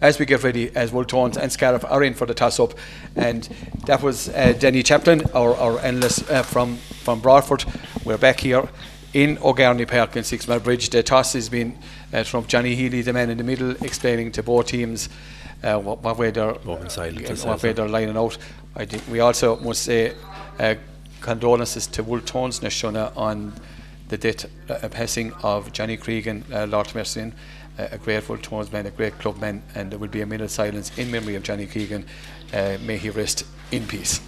as we get ready, as Tones and Scariff are in for the toss up. And that was uh, Denny Chaplin, our, our analyst uh, from, from Broadford. We're back here in O'Garney Park in Six Mile Bridge. The toss has been uh, from Johnny Healy, the man in the middle, explaining to both teams uh, what, what, way they're, what way they're lining out. I think we also must say uh, condolences to Tones na Sionna on the death uh, passing of Johnny Cregan, uh, Lord A great Tones man, a great club man, and there will be a minute of silence in memory of Johnny Cregan. Uh, may he rest in peace.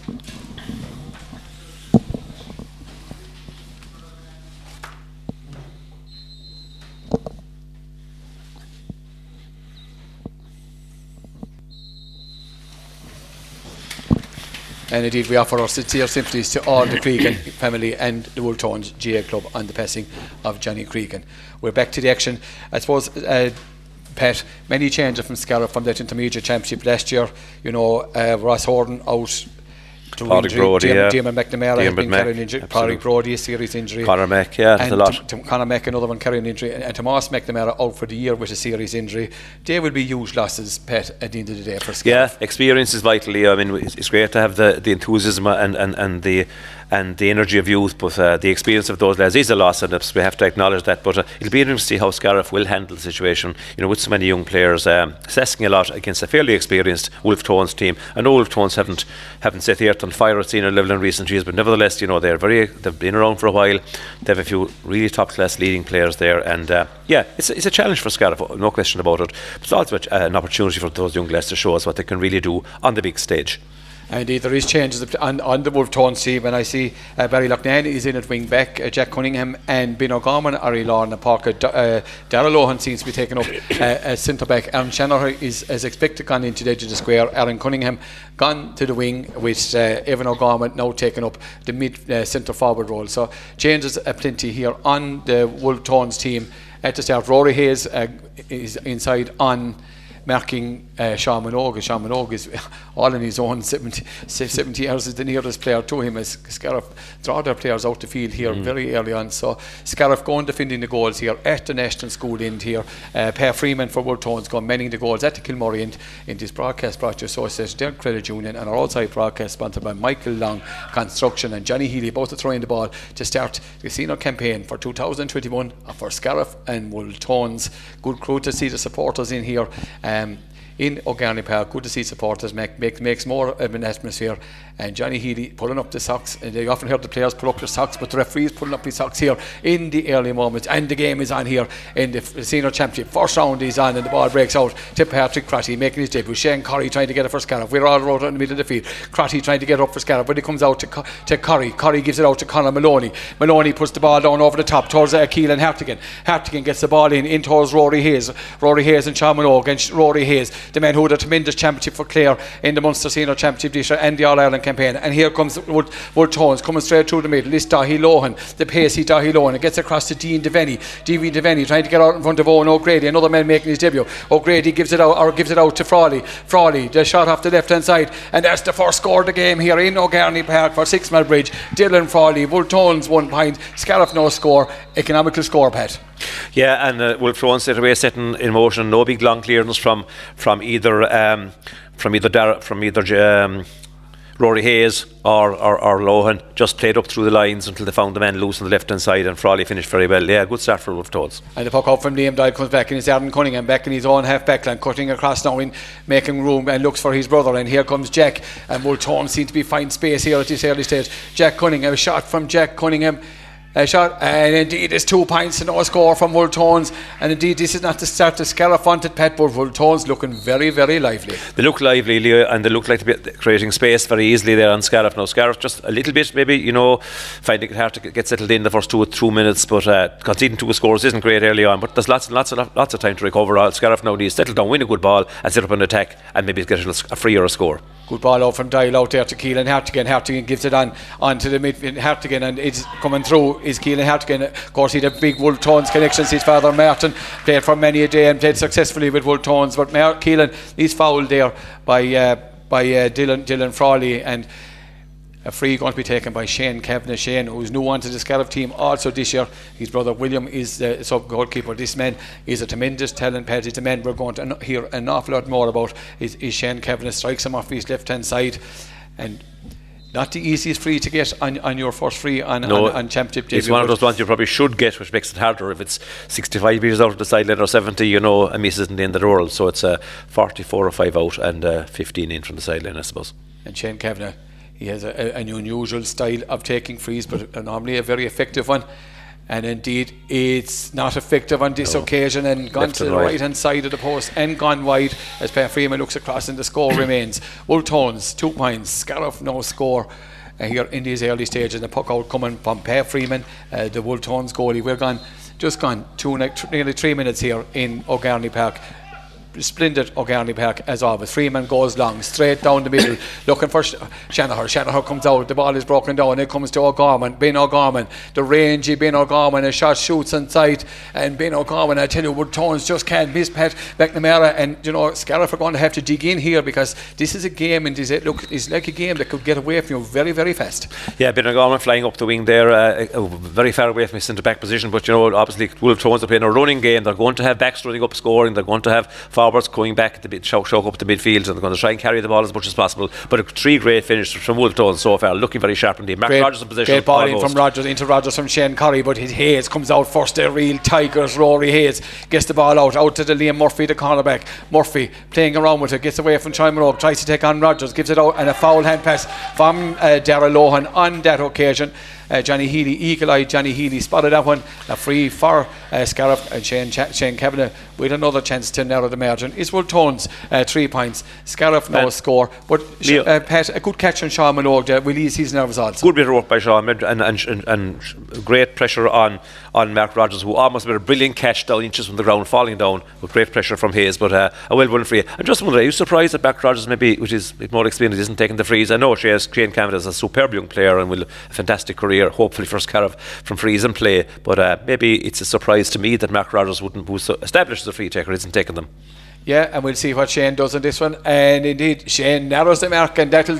And indeed, we offer our sincere sympathies to all the Cregan family and the Wolfe Tones GA Club on the passing of Johnny Cregan. We're back to the action. I suppose, uh, Pat, many changes from Scariff from that intermediate championship last year. You know, uh, Ross Horton out Patrick Brody, Damon, yeah. McNamara has been carrying injury. Patrick Brody, a serious injury. Conor Mack, yeah, and a lot. To, to Conor Mack, another one carrying injury. And, and Tomas McNamara out for the year with a serious injury. They will be huge losses, Pat, at the end of the day for Scariff. Yeah, experience is vital. I mean, it's great to have the, the enthusiasm and, and, and the and the energy of youth, but uh, the experience of those lads is a loss, and we have to acknowledge that. But uh, it'll be interesting to see how Scariff will handle the situation. You know, with so many young players, um, assessing a lot against a fairly experienced Wolfe Tones team. Know Wolfe Tones haven't haven't set the earth on fire at senior level in recent years, but nevertheless, you know, they're very they've been around for a while. They have a few really top class leading players there, and uh, yeah, it's a, it's a challenge for Scariff, no question about it. But it's also an opportunity for those young lads to show us what they can really do on the big stage. Indeed, there is changes on, on the Wolfe Tone team. And I see uh, Barry Loughnane is in at wing back, uh, Jack Cunningham and Ben O'Gorman are in the park. Uh, Darrell Lohan seems to be taking up uh, as centre back. Aaron Shanahan is as expected gone into the square. Aaron Cunningham gone to the wing with uh, Evan O'Gorman now taking up the mid uh, centre forward role. So changes uh, plenty here on the Wolfe Tones team. At the start, Rory Hayes is inside on marking uh, Sean Minogue. Sean Minogue is all in his own 70, 70 years is the nearest player to him as Scariff draw their players out the field here mm. very early on. So Scariff going defending the goals here at the National School end here. Uh, per Freeman for Wolfe Tones going manning the goals at the Kilmorey end in this broadcast brought to you Association Credit Union and our outside broadcast sponsored by Michael Long Construction and Johnny Healy both are throwing the ball to start the senior campaign for 2021 for Scariff and Wolfe Tones. Good crew to see the supporters in here. Um, in O'Garney Park. Good to see supporters make, make makes more of an atmosphere. And Johnny Healy pulling up the socks. And they often hear the players pull up their socks, but the referees pulling up his socks here in the early moments. And the game is on here in the senior championship. First round is on, and the ball breaks out to Patrick Crotty making his debut. Shane Curry trying to get it for Scariff. We're all out in the middle of the field. Crotty trying to get up for Scariff, but it comes out to, to Curry. Curry gives it out to Conor Maloney. Maloney puts the ball down over the top towards uh, Keelan Hartigan. Hartigan gets the ball in, in towards Rory Hayes. Rory Hayes and Sean Minogue and Rory Hayes, the men who had a tremendous championship for Clare in the Munster Senior Championship this year and the All Ireland campaign. And here comes Wood, Wolfe Tones coming straight through the middle. This Dahi Lohan, the pacey Dahi Lohan. It gets across to Dean Devaney. Dean Devaney trying to get out in front of Owen O'Grady, another man making his debut. O'Grady gives it out or gives it out to Frawley. Frawley, the shot off the left hand side. And that's the first score of the game here in O'Garney Park for Six Mile Bridge. Dylan Frawley, Wolfe Tones one point, Scariff no score, economical score, Pat. Yeah, and uh, Rowan straight away setting in motion. No big long clearance from from either um, from either Dar- from either um, Rory Hayes or, or, or Lohan just played up through the lines until they found the man loose on the left hand side and Frawley finished very well. Yeah, good start for Wolfe Tones. And the puck out from Liam Doyle comes back and it's Aaron Cunningham back in his own half back line, cutting across now in making room and looks for his brother. And here comes Jack and Wolfe Tones seem to be finding space here at this early stage. Jack Cunningham, a shot from Jack Cunningham a shot, and indeed it's two points and no score from Tones. And indeed, this is not the start to Scariff wanted Pet, but Tones looking very, very lively. They look lively, Leo, and they look like be creating space very easily there on Scariff. Now, Scariff just a little bit, maybe, you know, finding it hard to get settled in the first two or two minutes, but uh, conceding two scores isn't great early on. But there's lots and lots of, lots of time to recover. All Scariff now needs to settle down, win a good ball, and set up an attack, and maybe get a, a free or a score. Good ball out from Doyle out there to Keelan Hartigan. Hartigan gives it on onto the midfield. Hartigan and it's coming through is Keelan Hartigan. Of course, he had big Wolfe Tones connections. His father Martin played for many a day and played successfully with Wolfe Tones. But Mar- Keelan, he's fouled there by uh, by uh, Dylan Dylan Frawley and a free going to be taken by Shane Kavanagh. Shane, who's new onto the Scariff team also this year. His brother William is the sub goalkeeper. This man is a tremendous talent, Pat. He's the man we're going to hear an awful lot more about. Is, is Shane Kavanagh strikes him off his left hand side. And not the easiest free to get on, on your first free on, No, on, on championship It's one of those ones you probably should get, which makes it harder if it's 65 metres out of the sideline or 70, you know, a miss isn't the end of the world. So it's uh, 44 or 5 out and uh, 15 in from the sideline, I suppose. And Shane Kavanagh, he has a, a, an unusual style of taking frees, but normally a very effective one. And indeed, it's not effective on this occasion and gone Left to the right. right hand side of the post and gone wide as Per Freeman looks across and the score remains. Wolfe Tones, two points. Scariff, no score. Uh, here in these early stages, And the puck out coming from Per Freeman, uh, the Wolfe Tones goalie. We're gone, just gone two, nearly three minutes here in O'Garney Park splendid O'Garney Park as always. Freeman goes long, straight down the middle, looking for Sh- Shanahan. Shanahan comes out, the ball is broken down, it comes to O'Gorman, Ben O'Gorman, the rangy Ben O'Gorman, a shot shoots inside, and Ben O'Gorman, I tell you, Wolfe Tones just can't miss Pat McNamara, and you know, Scariff are going to have to dig in here because this is a game, and this, look, it's like a game that could get away from you very, very fast. Yeah, Ben O'Gorman flying up the wing there, uh, uh, very far away from his centre back position. But you know, obviously, Wolfe Tones are playing a running game. They're going to have backs running up scoring. They're going to have forwards going back to shock, shock up the midfield, and they're going to try and carry the ball as much as possible. But a three great finishes from Wolfe Tones so far, looking very sharp indeed. Mark Great, Rogers in possession. great ball in from Rogers into Rogers from Shane Curry, but his Hayes comes out first. A real Tigers, Rory Hayes gets the ball out, out to the Liam Murphy, the cornerback. Murphy playing around with it, gets away from Oak, tries to take on Rogers, gives it out, and a foul hand pass from uh, Darrell Lohan on that occasion. Uh, Johnny Healy, eagle-eyed Johnny Healy spotted that one. A free for uh, and Shane, Cha- Shane Kavanagh with another chance to narrow the margin. Is Tones uh, three points. Scariff no score, but Sh- Leo. uh, Pat a good catch on Sean Minogue there. Will ease his nerves also. Good bit of work by Sean and, and, and, and great pressure on, on Mark Rogers, who almost made a brilliant catch down inches from the ground, falling down with great pressure from Hayes. But uh, a well won free. I'm just wondering, are you surprised that Mark Rogers, maybe, which is more experienced, isn't taking the frees? I know she has Shane Cameron is a superb young player and will have a fantastic career, hopefully for Scariff from frees and play. But uh, maybe it's a surprise to me that Mark Rogers, wouldn't, who's so established a free taker, isn't taking them. Yeah, and we'll see what Shane does in this one. And indeed, Shane narrows the mark, and that'll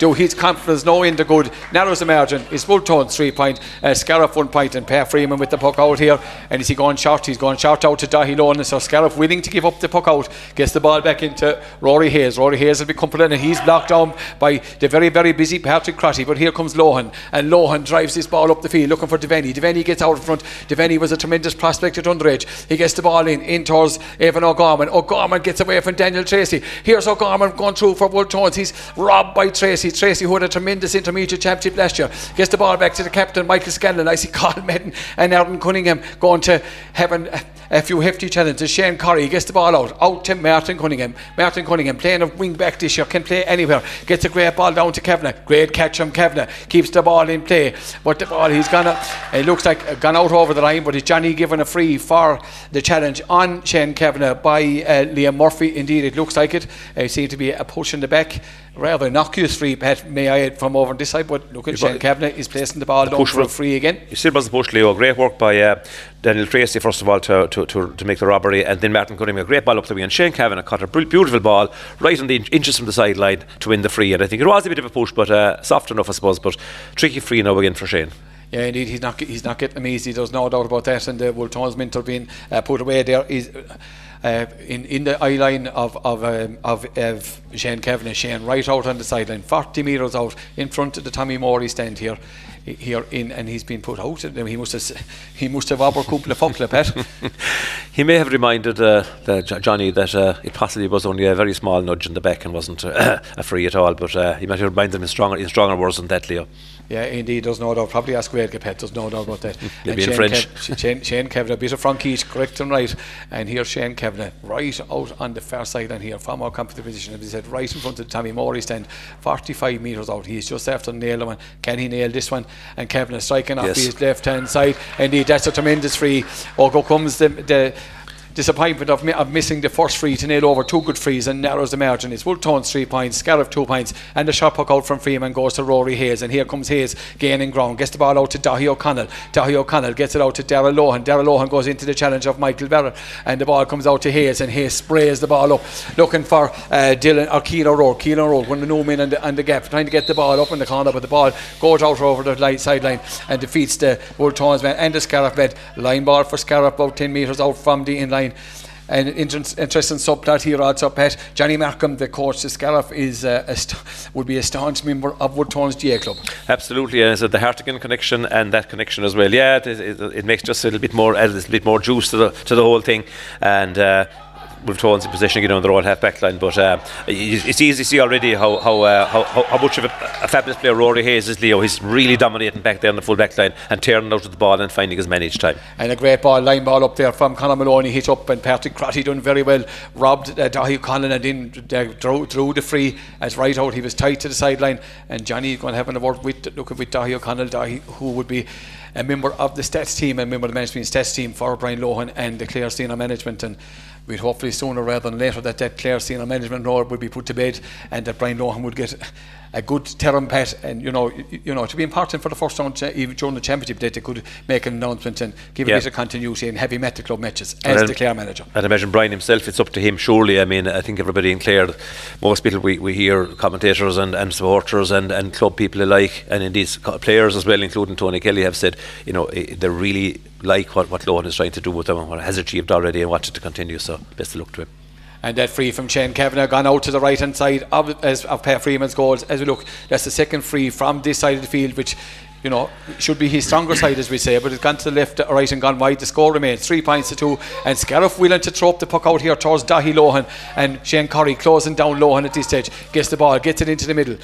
do his confidence no end of good. Narrows the margin. It's full tone three point, uh, Scariff one point, and Per Freeman with the puck out here. And is he going short? He's going short out to Dahi Lohan. So Scariff willing to give up the puck out, gets the ball back into Rory Hayes. Rory Hayes will be and he's blocked down by the very, very busy Patrick Crotty. But here comes Lohan, and Lohan drives this ball up the field looking for Devaney. Devaney gets out in front. Devaney was a tremendous prospect at underage. He gets the ball in, in towards Evan O'Gorman. O'Gorman gets away from Daniel Tracy. Here's O'Gorman going through for Wolfe Tones. He's robbed by Tracy. Tracy, who had a tremendous intermediate championship last year, gets the ball back to the captain, Michael Scanlon. I see Cathal Madden and Aaron Cunningham going to having a, few hefty challenges. Shane Curry gets the ball out, out to Martin Cunningham. Martin Cunningham playing a wing back this year, can play anywhere. Gets a great ball down to Kavanagh. Great catch from Kavanagh. Keeps the ball in play. But the ball, he's gone, it looks like uh, gone out over the line, but it's Johnny given a free for the challenge on Shane Kavanagh by uh, Liam Murphy. Indeed, it looks like it. Uh, seemed to be a push in the back. Rather innocuous free, Pat, may I add, from over on this side, but look at Shane Kavanagh is placing the ball down push for free again. You still was the push, Leo. Great work by uh, Daniel Tracy, first of all, to, to, to, to make the robbery, and then Martin Cunningham, a great ball up the wing. And Shane Kavanagh caught a beautiful ball right on the in- inches from the sideline to win the free. And I think it was a bit of a push, but uh, soft enough, I suppose. But tricky free now again for Shane. Yeah, indeed, he's not he's not getting them easy. There's no doubt about that. And the Wolfe Tones mental being uh, put away there is uh, in in the eye line of of um, of, of Shane Kavanagh. Shane right out on the sideline, 40 metres out in front of the Tommy Morey stand here. Here in and he's been put out. And He must have he must have overcouped fuckle pet. He may have reminded uh, the Jo- Johnny that uh, it possibly was only a very small nudge in the back and wasn't uh, a free at all, but uh, he might have reminded him in stronger, in stronger words than that, Leo. Yeah, indeed, there's no doubt. Probably ask Gaelga Pet, there's no doubt about that. In Shane French. Kev- Shane, Shane Kavanagh, a bit of Frankish, correct and right. And here's Shane Kavanagh, right out on the far side, and here, far more comfortable position. As he said, right in front of Tommy Morey stand, 45 metres out. He's just after nailing one. Can he nail this one? And Kavanagh striking off Yes. his left hand side. Indeed, that's a tremendous free. Oh, go comes the the disappointment of, mi- of missing the first free to nail over two good frees and narrows the margin. It's Wolfe Tones three points, Scariff two points, and the shot puck out from Freeman goes to Rory Hayes. And here comes Hayes gaining ground, gets the ball out to Dahi O'Connell. Dahi O'Connell gets it out to Daryl Lohan. Daryl Lohan goes into the challenge of Michael Barrett, and the ball comes out to Hayes, and Hayes sprays the ball up, looking for uh, Dylan or Keelan Road. Keelan Road, when the no man and the, and the gap, trying to get the ball up in the corner, but the ball goes out over the light sideline and defeats the Wolfe Tones man and the Scariff bed. Line ball for Scariff about 10 metres out from the in line. An inter- interesting subplot here also, Pat. Johnny Markham, the coach, the Scariff, is uh, a st- would be a staunch member of Wolfe Tones GA Club. Absolutely, and so the Hartigan connection and that connection as well. Yeah, it, it, it makes just a little bit more, a little bit more juice to the to the whole thing, and. Uh, Tones in position again on their own half back line, but uh, it's easy to see already how how, uh, how, how much of a, a, fabulous player Rory Hayes is. Leo, he's really dominating back there on the full back line and tearing out of the ball and finding his man each time. And a great ball, line ball up there from Conor Maloney, hit up, and Patrick Crotty done very well. Robbed uh, Dahi Conlon and then uh, drew, drew the free as right out. He was tight to the sideline, and Johnny going to have a word with looking with Dahi O'Connell, Dahi, who would be a member of the stats team, a member of the management stats team for Brian Lohan and the Clare Senior Management. And we'd hopefully sooner rather than later that that Clare Senior Management role would be put to bed and that Brian Lohan would get a good term pet and you know you, know to be important for the first round even during the championship that they could make an announcement and give a bit of continuity and heavy metal club matches as And the Clare manager. I'd imagine Brian himself, it's up to him, surely. I mean, I think everybody in Clare, most people we, we hear, commentators and, and supporters and, and club people alike, and indeed players as well, including Tony Kelly, have said, you know, eh, they really like what, what Lohan is trying to do with them and what has achieved already and want it to continue. So, best of luck to him. And that free from Shane Kavanagh gone out to the right hand side of, as, of Pat Freeman's goals. As we look, that's the second free from this side of the field, which you know should be his stronger side, as we say. But it's gone to the left, uh, right, and gone wide. The score remains three points to two. And Scariff willing to throw up the puck out here towards Dahi Lohan and Shane Curry closing down Lohan at this stage. Gets the ball, gets it into the middle.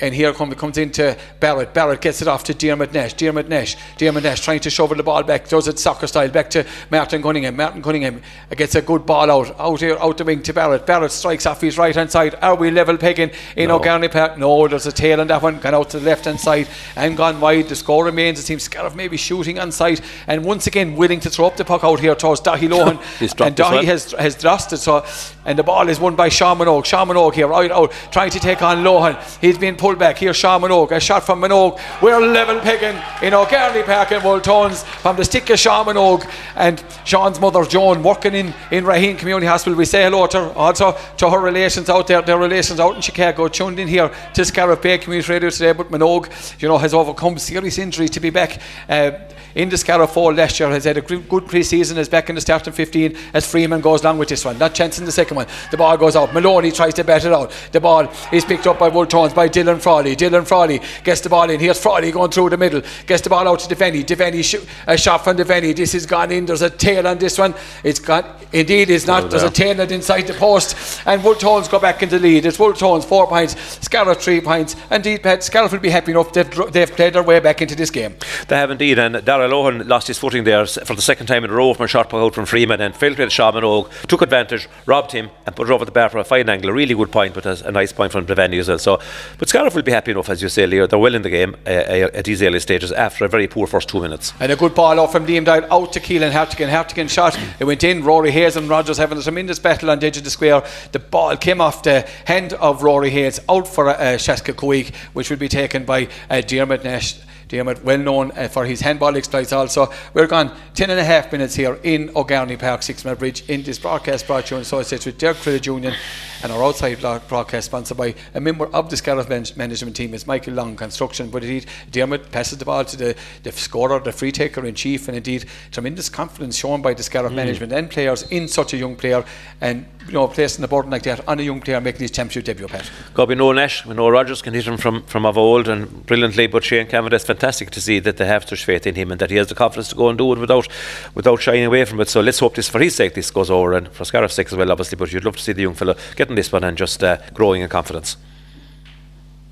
And here come, comes into Barrett. Barrett gets it off to Dermot Nash. Dermot Nash. Dermot Nash trying to shovel the ball back. Does it soccer style back to Martin Cunningham. Martin Cunningham gets a good ball out. Out here, out the wing to Barrett. Barrett strikes off his right hand side. Are we level pegging in No. O'Garney Park? No, there's a tail on that one. Gone out to the left hand side and gone wide. The score remains. It seems Scariff maybe shooting on side and once again willing to throw up the puck out here towards Dahi Lohan. And Dahi has has thrust it. So and the ball is won by Sean Minogue. Sean Minogue here, right out, trying to take on Lohan. He's being back. Here's Sean Minogue. A shot from Minogue. We're level pegging in O'Garney Park in Wolfe Tones from the stick of Sean Minogue and Sean's mother Joan working in, in Raheen Community Hospital. We say hello to her, also to her relations out there, their relations out in Chicago, tuned in here to Scariff Bay Community Radio today. But Minogue, you know, has overcome serious injury to be back. Uh, in the Scariff fold last year has had a good pre-season is back in the starting 15 as Freeman goes along with this one not chance in the second one the ball goes out Maloney tries to bat it out the ball is picked up by Wolfe Tones by Dylan Frawley Dylan Frawley gets the ball in. Here's Frawley going through the middle. Gets the ball out to Devaney Devaney sh- a shot from Devaney this has gone in. There's a tail on this one. It's got indeed it's not. Oh, there's a tail inside the post. And Wolfe Tones go back into the lead. It's Wolfe Tones four points. Scariff three points. Indeed Pat Scariff will be happy enough. They've, they've played their way back into this game. They have indeed, and Dara Lohan lost his footing there for the second time in a row from a shot put out from Freeman and failed to hit Sean Minogue, took advantage, robbed him, and put it over the bar for a fine angle. A really good point, but a, nice point from Devaney as well. So, but Will be happy enough, as you say, Leo. They're well in the game uh, uh, at these early stages after a very poor first two minutes. And a good ball off from Liam Doyle out to Keelan Hartigan. Hartigan shot. It went in. Rory Hayes and Rogers having a tremendous battle on the square. The ball came off the hand of Rory Hayes out for uh, Shaska which will be taken by uh, Dermot Nash. Dermot, well known uh, for his handball exploits also. We're gone 10 and a half minutes here in O'Garney Park, Six Mile Bridge, in this broadcast brought to you in association with Derek Credit Union and our outside broadcast sponsored by a member of the man- management team is Michael Long Construction. But indeed, Dermot passes the ball to the, the scorer, the free taker in chief, and indeed, tremendous confidence shown by the Scariff mm. management and players in such a young player and you know, placing the burden like that on a young player making his championship debut, Pat. To be no Nash, we know Rogers can hit him from, from of old and brilliantly, but Shane Kavanagh, it's fantastic to see that they have such faith in him and that he has the confidence to go and do it without without shying away from it. So let's hope this, for his sake, this goes over and for Scariff's sake as well, obviously, but you'd love to see the young fella getting this one and just uh, growing in confidence.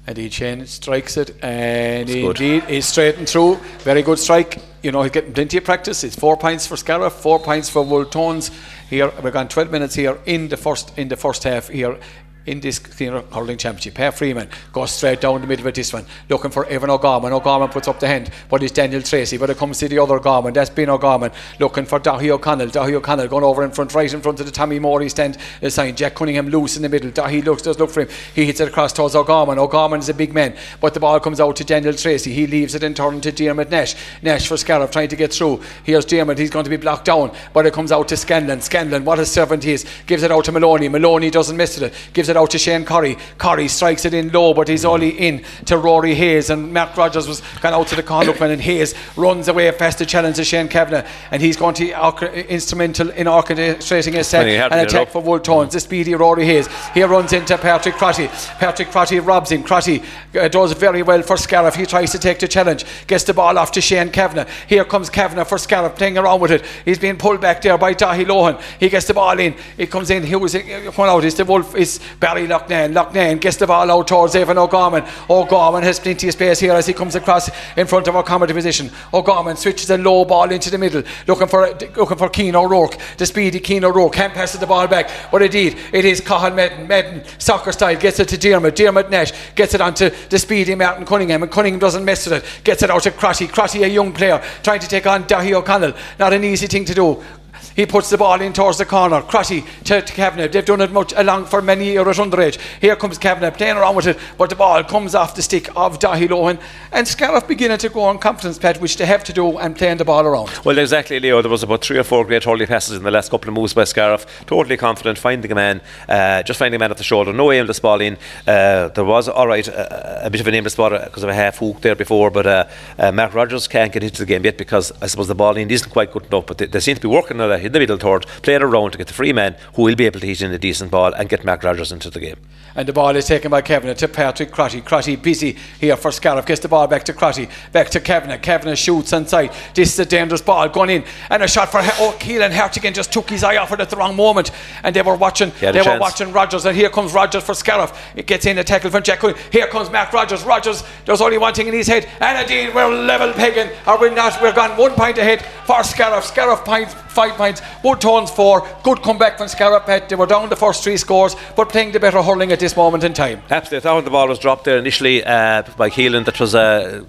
Indeed, Shane strikes it, and It's good. indeed he's straight and through. Very good strike. You know, he's getting plenty of practice. It's four points for Scariff, four points for Wolfe Tones. Here we've gone 12 minutes here in the first in the first half here in this senior hurling championship. Per Freeman goes straight down the middle of this one, looking for Evan O'Gorman. O'Gorman puts up the hand, but it's Daniel Tracy. But it comes to the other O'Gorman. That's Ben O'Gorman looking for Dahi O'Connell. Dahi O'Connell going over in front, right in front of the Tommy Morey stand. Is sign Jack Cunningham loose in the middle. Dahi looks, does look for him. He hits it across towards O'Gorman. O'Gorman is a big man, but the ball comes out to Daniel Tracy. He leaves it in turn to Dermot Nash. Nash for Scariff trying to get through. Here's Dermot. He's going to be blocked down, but it comes out to Scanlon. Scanlon, what a servant he is, gives it out to Maloney. Maloney doesn't miss it. Gives it out to Shane Curry. Curry strikes it in low, but he's only in to Rory Hayes. And Mark Rogers was gone out to the Conlookman, and Hayes runs away past the challenge to Shane Kavanagh, and he's going to be instrumental in orchestrating a set and attack for Wolfe Tones. The speedy Rory Hayes. He runs into Patrick Crotty. Patrick Crotty robs him. Crotty uh, does very well for Scariff. He tries to take the challenge, gets the ball off to Shane Kavanagh. Here comes Kavanagh for Scariff, playing around with it. He's being pulled back there by Dahi Lohan. He gets the ball in. It comes in. He was going out. It's the Wolf. It's Barry Loughnane. Loughnane gets the ball out towards Evan O'Gorman. O'Gorman has plenty of space here as he comes across in front of our comedy position. O'Gorman switches a low ball into the middle, looking for looking for Keane O'Rourke. The speedy Keane O'Rourke can't pass the ball back, but indeed it is Cathal Madden. Madden soccer style gets it to Dermot. Dermot Nash gets it onto the speedy Martin Cunningham, and Cunningham doesn't mess with it. Gets it out to Crotty. Crotty, a young player, trying to take on Dahi O'Connell. Not an easy thing to do. He puts the ball in towards the corner. Crotty to, to Kavanagh. They've done it much along for many years underage. Here comes Kavanagh playing around with it, but the ball comes off the stick of Dahi Lohan. And Scariff beginning to go on confidence, Pat, which they have to do, and playing the ball around. Well, exactly, Leo. There was about three or four great hurley passes in the last couple of moves by Scariff. Totally confident, finding a man, uh, just finding a man at the shoulder. No aimless ball in. Uh, there was, all right, uh, a bit of an aimless ball because of a half hook there before, but uh, uh, Mark Rogers can't get into the game yet because I suppose the ball in isn't quite good enough. But they, they seem to be working on that in the middle third playing around to get the free man who will be able to hit in a decent ball and get Mark Rogers into the game. And the ball is taken by Kavanagh to Patrick Crotty. Crotty busy here for Scariff. Gets the ball back to Crotty. Back to Kavanagh. Kavanagh shoots inside. This is a dangerous ball going in. And a shot for oh, Keelan Hartigan just took his eye off it at the wrong moment. And they were watching they were watching Rogers. And here comes Rogers for Scariff. It gets in a tackle from Jack. Here comes Mark Rogers. Rogers, there's only one thing in his head. And indeed, we're level pegging. Or we're not. We're gone one point ahead for Scariff. Scariff point, five points. Tones four. Good comeback from Scariff. They were down the first three scores, but playing the better hurling at this moment in time. Absolutely. I thought the ball was dropped there initially uh, by Keelan. That was uh,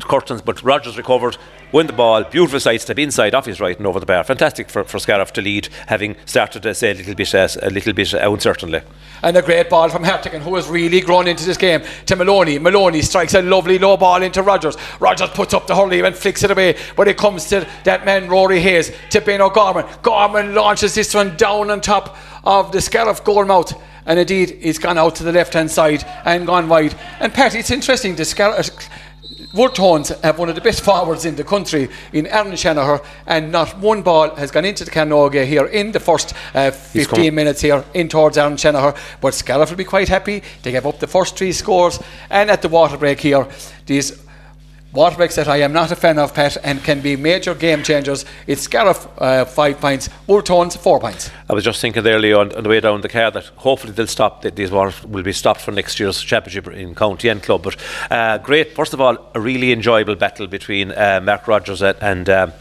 but Rogers recovered win the ball, beautiful side step inside off his right and over the bar. Fantastic for, for Scariff to lead, having started to say a little bit, uh, a little bit uncertainly. And a great ball from Hartigan, who has really grown into this game, to Maloney. Maloney strikes a lovely low ball into Rogers. Rogers puts up the hurley and flicks it away, but it comes to that man Rory Hayes to Ben O'Gorman. Gorman launches this one down on top of the Scariff goal mouth and indeed he's gone out to the left hand side and gone wide. And Pat, it's interesting. The Scariff Wood have one of the best forwards in the country in Aaron Shanahan, and not one ball has gone into the Canoga here in the first uh, 15 minutes here in towards Aaron Shanahan. But Scariff will be quite happy. They gave up the first three scores, and at the water break here, these Waterbeck that I am not a fan of, Pat, and can be major game changers. It's Scariff uh, five points, Wolfe Tones four points. I was just thinking Leo, on, on, the way down the car that hopefully they'll stop, that these will be stopped for next year's championship in County and Club. But uh, great, first of all, a really enjoyable battle between uh, Mark Rogers and, and um,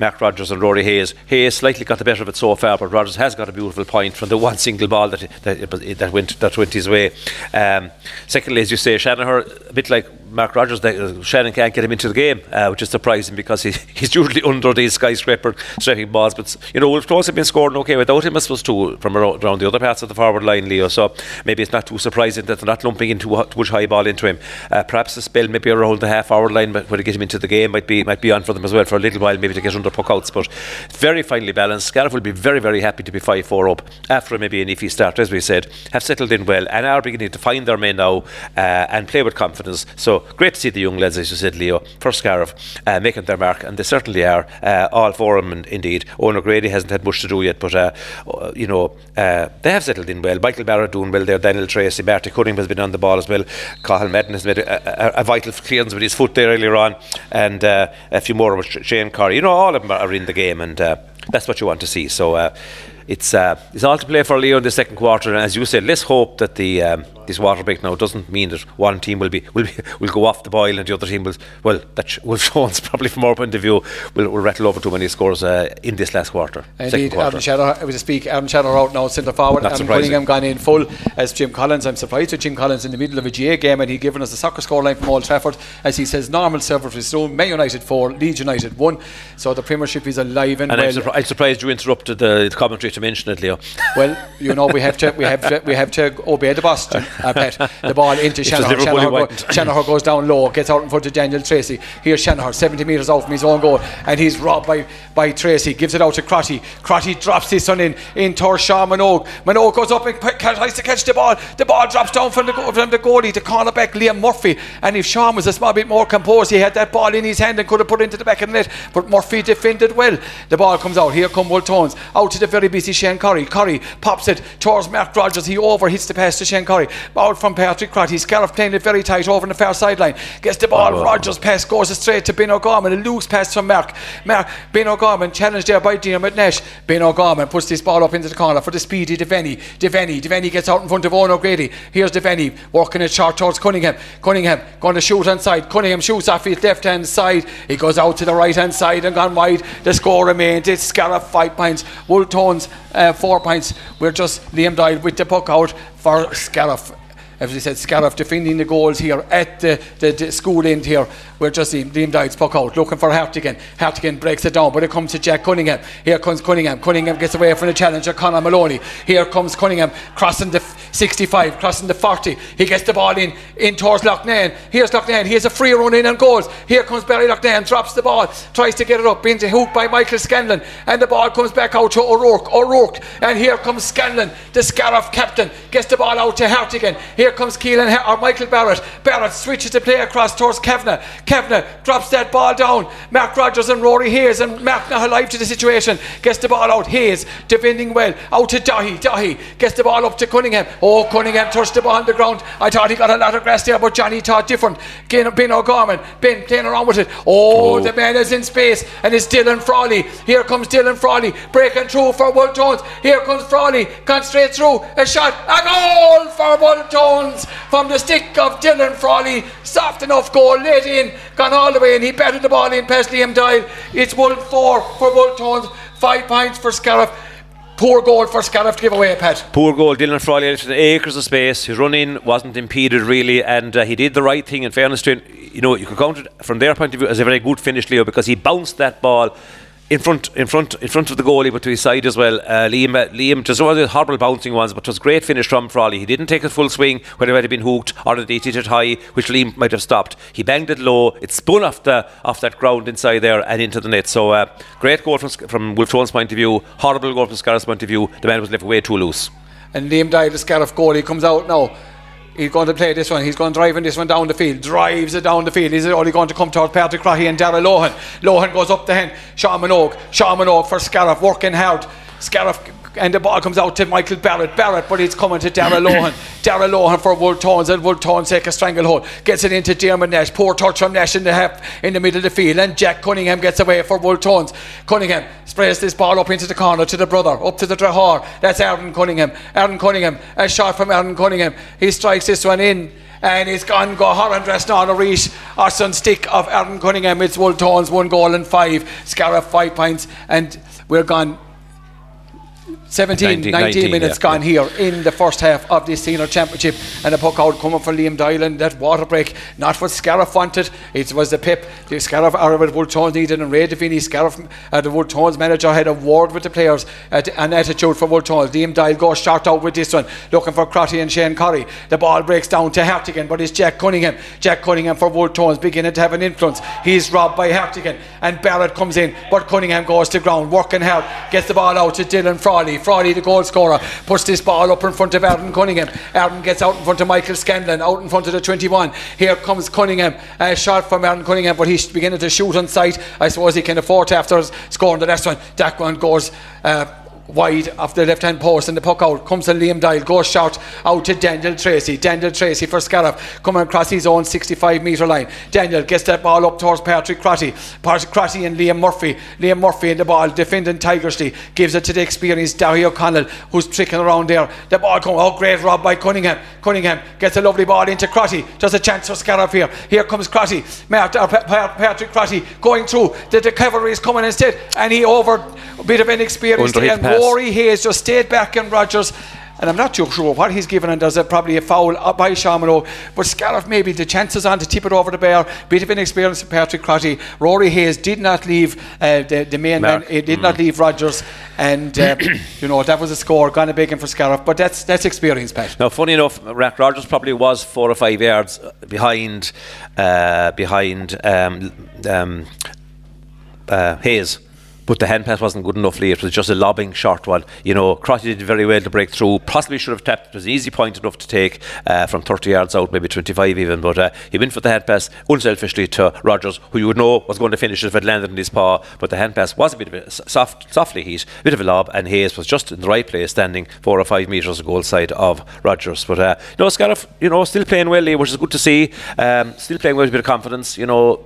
Mark Rogers and Rory Hayes. Hayes slightly got the better of it so far, but Rogers has got a beautiful point from the one single ball that that, that went that went his way. Um, secondly, as you say, Shanahan, a bit like Mark Rogers, uh, Shannon can't get him into the game, uh, which is surprising because he, he's usually under these skyscraper striking balls. But you know, Wolfe Tones have been scoring okay without him, I suppose, too, from around, the other parts of the forward line, Leo. So maybe it's not too surprising that they're not lumping into much high ball into him. Uh, perhaps a spell maybe around the half forward line but where they get him into the game might be might be on for them as well for a little while, maybe to get under puck outs. But very finely balanced. Scariff will be very, very happy to be 5 4 up after maybe an iffy start, as we said, have settled in well and are beginning to find their men now uh, and play with confidence. So great to see the young lads, as you said, Leo, for Scariff, uh, making their mark, and they certainly are. Uh, all four of them, indeed. Owen O'Grady hasn't had much to do yet, but, uh, uh, you know, uh, they have settled in well. Michael Barrett doing well there, Daniel Tracy, Marty Cunningham has been on the ball as well. Cathal Madden has made a, a, a, vital clearance with his foot there earlier on, and a few more with Shane Curry. You know, all of them are in the game, and that's what you want to see. So it's uh, it's all to play for Leo in the second quarter. And as you said, let's hope that the um, this water break now doesn't mean that one team will be will be, will go off the boil and the other team will well that sh- will show us probably from our point of view will, will rattle over too many scores uh, in this last quarter. Indeed, Aaron Shadow, I was to speak, Aaron Shadow out now centre forward. Not Aaron surprising. Cunningham gone in full as Jim Collins. I'm surprised with Jim Collins in the middle of a GA game and he given us a soccer scoreline from Old Trafford as he says normal server resumed, Man United 4, Leeds United 1. So the Premiership is alive and, And well. I'm, surpri- I'm surprised you interrupted the, the commentary to mention it, Leo. Well, you know we have to we have to, we have to obey the boss. Uh, Pat. The ball into Shanahan. Shanahan, go. Shanahan goes down low, gets out in front of Daniel Tracy. Here's Shanahan, 70 metres out from his own goal, and he's robbed by by Tracy. Gives it out to Crotty. Crotty drops his son in in towards Sean Minogue. Minogue goes up and tries to catch the ball. The ball drops down from the from the goalie to cornerback Liam Murphy. And if Sean was a small bit more composed, he had that ball in his hand and could have put it into the back of the net. But Murphy defended well. The ball comes out. Here come Wolfe Tones out to the very busy Shane Curry. Curry pops it towards Mark Rogers. He over hits the pass to Shane Curry. Out from Patrick Crotty. Scariff playing it very tight over on the far sideline. Gets the ball. Oh. Rogers pass goes straight to Ben O'Gorman. A loose pass from Mark. Mark Ben O'Gorman challenged there by Diarmid Nash. Ben O'Gorman puts this ball up into the corner for the speedy Devaney. Devaney. Devaney gets out in front of Owen O'Grady. Here's Devaney working it short towards Cunningham. Cunningham going to shoot on side. Cunningham shoots off his left hand side. He goes out to the right hand side and gone wide. The score remains. It's Scariff five points. Wolfe Tones uh, four points. We're just Liam Doyle with the puck out for Scariff as we said, Scariff defending the goals here at the, the, the school end here. We're just seeing Liam Doyle's puck out, looking for Hartigan. Hartigan breaks it down, but it comes to Jack Cunningham. Here comes Cunningham. Cunningham gets away from the challenger, Conor Maloney. Here comes Cunningham crossing the 65, crossing the 40. He gets the ball in, in towards Loughnane. Here's Loughnane. He has a free run in and goals. Here comes Barry Loughnane, drops the ball, tries to get it up, into hook by Michael Scanlon, and the ball comes back out to O'Rourke. O'Rourke, and here comes Scanlon, the Scariff captain, gets the ball out to Hartigan. Here comes Keelan or Michael Barrett. Barrett switches the play across towards Kavanagh. Kavanagh drops that ball down. Mark Rogers and Rory Hayes, and Mark not alive to the situation. Gets the ball out. Hayes defending well. Out to Dahi. Dahi gets the ball up to Cunningham. Oh, Cunningham touched the ball on the ground. I thought he got a lot of grass there, but Johnny thought different. Ben O'Gorman. Ben playing around with it. Oh, Oh. the man is in space, and it's Dylan Frawley. Here comes Dylan Frawley breaking through for Wolfe Tones. Here comes Frawley, gone straight through. A shot, a goal for Wolfe Tones from the stick of Dylan Frawley. Soft enough goal, let in, gone all the way, and he batted the ball in past Liam Doyle. It's Will four for Will five points for Scariff. Poor goal for Scariff to give away, a pet. Poor goal, Dylan Frawley had acres of space. His run in wasn't impeded really, and uh, he did the right thing. In fairness to him, you know, you could count it from their point of view as a very good finish, Leo, because he bounced that ball in front, in front, in front of the goalie, but to his side as well. Uh, Liam, uh, Liam, just one of the horrible bouncing ones, but it was great finish from Frawley. He didn't take a full swing when it might have been hooked, or he hit it high, which Liam might have stopped. He banged it low. It spun off the off that ground inside there and into the net. So uh, great goal from from Wolfe Tones' point of view. Horrible goal from Scariff's point of view. The man was left way too loose. And Liam Doyle, the Scariff goalie, comes out now. He's going to play this one. He's going driving this one down the field. Drives it down the field. He's only going to come towards Patrick Crotty and Darrell Lohan. Lohan goes up the hand. Sean Minogue. Sean Minogue for Scariff, working hard. Scariff and the ball comes out to Michael Barrett. Barrett, but it's coming to Darrell Lohan. Darrell Lohan for Wolfe Tones, and Wolfe Tones take a stranglehold. Gets it into Dermot Nash. Poor touch from Nash in the half in the middle of the field, and Jack Cunningham gets away for Wolfe Tones. Cunningham sprays this ball up into the corner to the brother, up to the Drahar. That's Aaron Cunningham. Aaron Cunningham, a shot from Aaron Cunningham. He strikes this one in. And it's gone go Horan Dresnan Reach Arson stick of Aaron Cunningham. It's Wolfe Tones, one goal and five. Scariff five points. And we're gone 17, 19, 19, 19, minutes yeah, gone yeah. here in the first half of this senior championship and a puck out coming from Liam Doyle and that water break not what Scariff wanted. It was the pip. The Scariff or what Wolfe Tones needed and Ray Devini Scariff uh, the Wolfe Tones manager had a word with the players at, an attitude for Wolfe Tones Liam Doyle goes short out with this one looking for Crotty and Shane Curry. The ball breaks down to Hartigan but it's Jack Cunningham. Jack Cunningham for Wolfe Tones beginning to have an influence. He's robbed by Hartigan and Barrett comes in but Cunningham goes to ground. Working hard gets the ball out to Dylan Frawley Frawley the goal scorer puts this ball up in front of Aaron Cunningham. Aaron gets out in front of Michael Scanlon out in front of the 21 here comes Cunningham a shot from Aaron Cunningham but he's beginning to shoot on sight. I suppose he can afford to after scoring the last one. That one goes uh, wide off the left hand post and the puck out. Comes to Liam Doyle goes short out to Daniel Tracy. Daniel Tracy for Scariff coming across his own 65 metre line. Daniel gets that ball up towards Patrick Crotty. Patrick Crotty and Liam Murphy. Liam Murphy in the ball. Defending Tigersley gives it to the experienced Darry O'Connell who's tricking around there. The ball comes oh great rob by Cunningham. Cunningham gets a lovely ball into Crotty. Just a chance for Scariff here. Here comes Crotty. Uh, Patrick Crotty going through. The, the cavalry is coming instead. And he over a bit of inexperience Rory Hayes just stayed back in Rogers and I'm not too sure what he's given and does it. Probably a foul by Shamano but Scariff maybe the chances on to tip it over the bar bit of inexperience of Patrick Crotty. Rory Hayes did not leave uh, the, the main Mark. man he did mm. not leave Rogers. And uh, you know that was a score gone a big for Scariff but that's that's experience Pat. Now funny enough Rogers probably was four or five yards behind uh, behind um, um, uh, Hayes but the hand pass wasn't good enough late. It was just a lobbing short one. You know, Crotty did very well to break through. Possibly should have tapped. It was an easy point enough to take uh, from 30 yards out, maybe 25 even. But uh, he went for the hand pass unselfishly to Rogers, who you would know was going to finish if it landed in his paw. But the hand pass was a bit of a soft, softly heat, a bit of a lob, and Hayes was just in the right place, standing four or five metres goal side of Rogers. But uh, you know, Scariff, you know, still playing well, which is good to see. Um, still playing well with a bit of confidence. You know,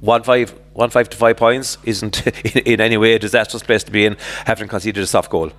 one five one five to five points isn't in, in any way a disastrous place to be in, having conceded a soft goal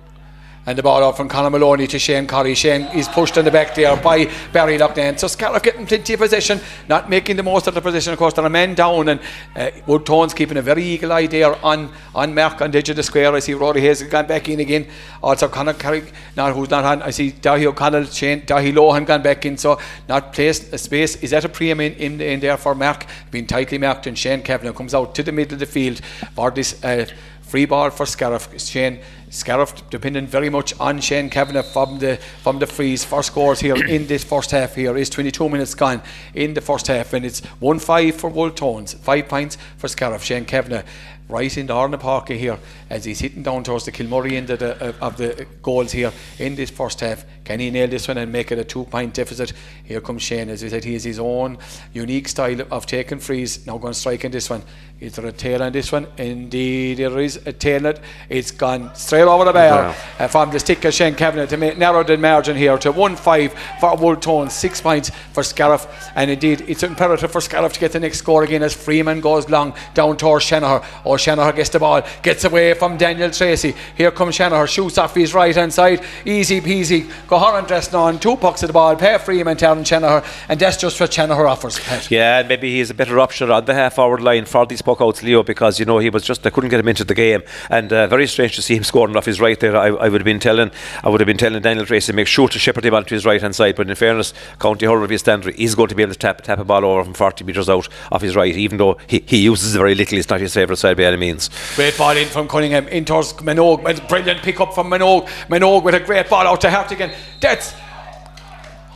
and the ball out from Conor Maloney to Shane Curry. Shane is pushed in the back there by Barry Loughnane. So Scariff getting plenty of possession, not making the most of the position. Of course, there are men down, and uh, Wood Tones keeping a very eagle eye there on on Mark on the edge of the square. I see Rory Hayes has gone back in again. Also, Conor Curry, now who's not on. I see Dahi O'Connell, Shane Dahi Lohan gone back in. So not placed a space. Is that a premium in, in, in there for Mark? Being tightly marked, and Shane Kavanagh comes out to the middle of the field for this uh, free ball for Scariff. Shane Scariff depending very much on Shane Kavanagh from the from the freeze for scores here in this first half here is 22 minutes gone in the first half and it's 1-5 for Wold 5 points for Scariff Shane Kavanagh right in the Arna Park here as he's hitting down towards the Kilmurray end of the, of the goals here in this first half. Can he nail this one and make it a two point deficit? Here comes Shane. As we said, he has his own unique style of taking frees. Now going to strike in this one. Is there a tail on this one? Indeed, there is a tail. It's gone straight over the bar uh, from the stick of Shane Kavanagh to make narrow the margin here to 1 5 for Wolfe Tones, 6 points for Scariff. And indeed, it's imperative for Scariff to get the next score again as Freeman goes long down towards Shanahan. Oh, Shanahan gets the ball, gets away from Daniel Tracy. Here comes Shanahan, shoots off his right hand side. Easy peasy. Goharan dressed on, two pucks of the ball, pair Freeman telling Shanahan, and that's just what Shanahan offers. Pat. Yeah, maybe he's a better option on the half forward line for these puck outs, Leo, because you know he was just, I couldn't get him into the game. And uh, very strange to see him scoring off his right there. I, I, would have been telling I would have been telling Daniel Tracy to make sure to shepherd him onto his right hand side. But in fairness, County Hurl his standard, he's going to be able to tap, tap a ball over from 40 metres out off his right, even though he, he uses it very little. It's not his favourite side by any means. Great ball in from Cunningham in towards Minogue. Brilliant pick up from Minogue. Minogue with a great ball out to Hartigan. That's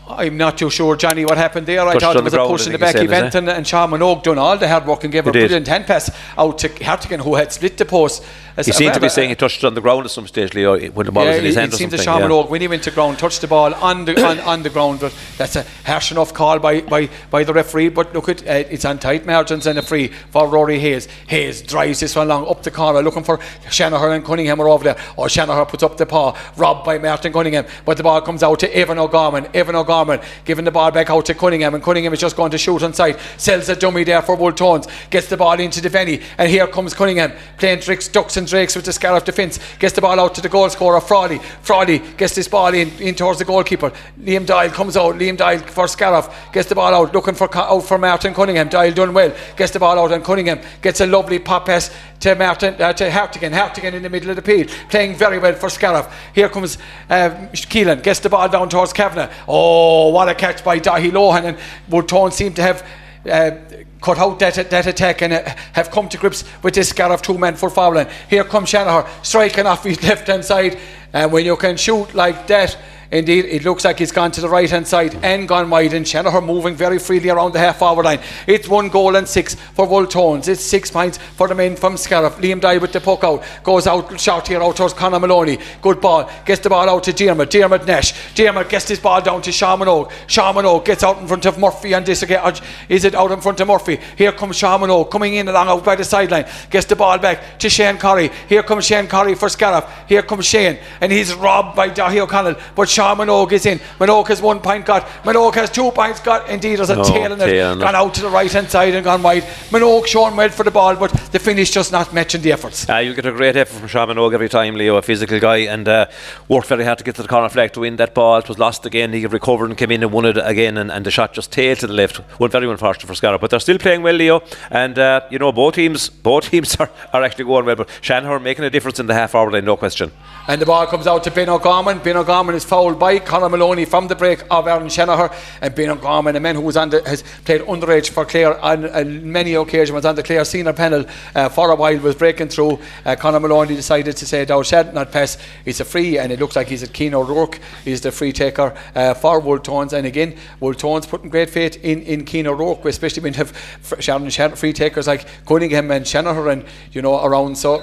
I'm not too sure, Johnny, what happened there. I thought it was a push in the back event, and, and Sean Minogue done all the hard work and gave a brilliant hand pass out to Hartigan, who had split the post. He seemed to be saying he touched it on the ground at some stage, Leo, when the ball yeah, was in his hand. It seemed to Sean yeah. when he went to ground, touched the ball on the on, on, the ground, but that's a harsh enough call by, by, by the referee. But look, at uh, it's on tight margins and a free for Rory Hayes. Hayes drives this one along up the corner, looking for Shanahan and Cunningham are over there. Or Shanahan puts up the paw, robbed by Martin Cunningham, but the ball comes out to Evan O'Gorman. Evan O'Gorman giving the ball back out to Cunningham, and Cunningham is just going to shoot on sight. Sells a dummy there for Wolfe Tones, gets the ball into the Devaney, and here comes Cunningham playing tricks, ducks and drakes with the Scariff defence. Gets the ball out to the goal scorer, Frawley. Frawley gets this ball in, in towards the goalkeeper. Liam Doyle comes out. Liam Doyle for Scariff gets the ball out, looking for out for Martin Cunningham. Doyle done well, gets the ball out, and Cunningham gets a lovely pop pass to Martin uh, to Hartigan. Hartigan in the middle of the field, playing very well for Scariff. Here comes uh, Keelan, gets the ball down towards Kavanagh. Oh, what a catch by Dahi Lohan and Wolfe Tones seem to have uh, cut out that, that attack and uh, have come to grips with this scar of two men for fouling. Here comes Shanahan striking off his left hand side. And when you can shoot like that, Indeed, it looks like he's gone to the right hand side and gone wide, and Shanahan moving very freely around the half forward line. It's one goal and six for Wolfe Tones. It's six points for the men from Scariff. Liam Doyle with the puck out, goes out short here out towards Conor Maloney. Good ball, gets the ball out to Dermot. Dermot Nash. Dermot gets his ball down to. Sean Minogue gets out in front of Murphy and this again. Is it out in front of Murphy? Here comes Sean Minogue coming in along out by the sideline. Gets the ball back to Shane Curry. Here comes Shane Curry for Scariff. Here comes Shane, and he's robbed by Dahi O'Connell. But Sean Minogue is in. Minogue has one point got. Minogue has two points got. Indeed, there's a No, tail in it. tail. Gone out to the right hand side and gone wide. Minogue showing well for the ball, but the finish just not matching the efforts. Uh, you'll get a great effort from Sean Minogue every time, Leo, a physical guy, and uh, worked very hard to get to the corner flag to win that ball. It was lost again. He recovered and came in and won it again, and, and the shot just tailed to the left. One very unfortunate for Scarra, but they're still playing well, Leo. And uh, you know, both teams, both teams are, are actually going well. But Shanahan making a difference in the half hour line, no question. And the ball comes out to Ben O'Gorman. Ben O'Gorman is fouled by Conor Maloney from the break of Aaron Shanahan. And Ben O'Gorman, a man who was on the, has played underage for Clare on uh, many occasions, was on the Clare senior panel uh, for a while, was breaking through. Uh, Conor Maloney decided to say, Thou shalt not pass. It's a free, and it looks like he's at Keane O'Rourke. He's the free taker uh, for Wolfe Tones. And again, Wolfe Tones putting great faith in, in Keane O'Rourke, especially when you have Sharon free takers like Cunningham and Shanahan and, you know, around. So,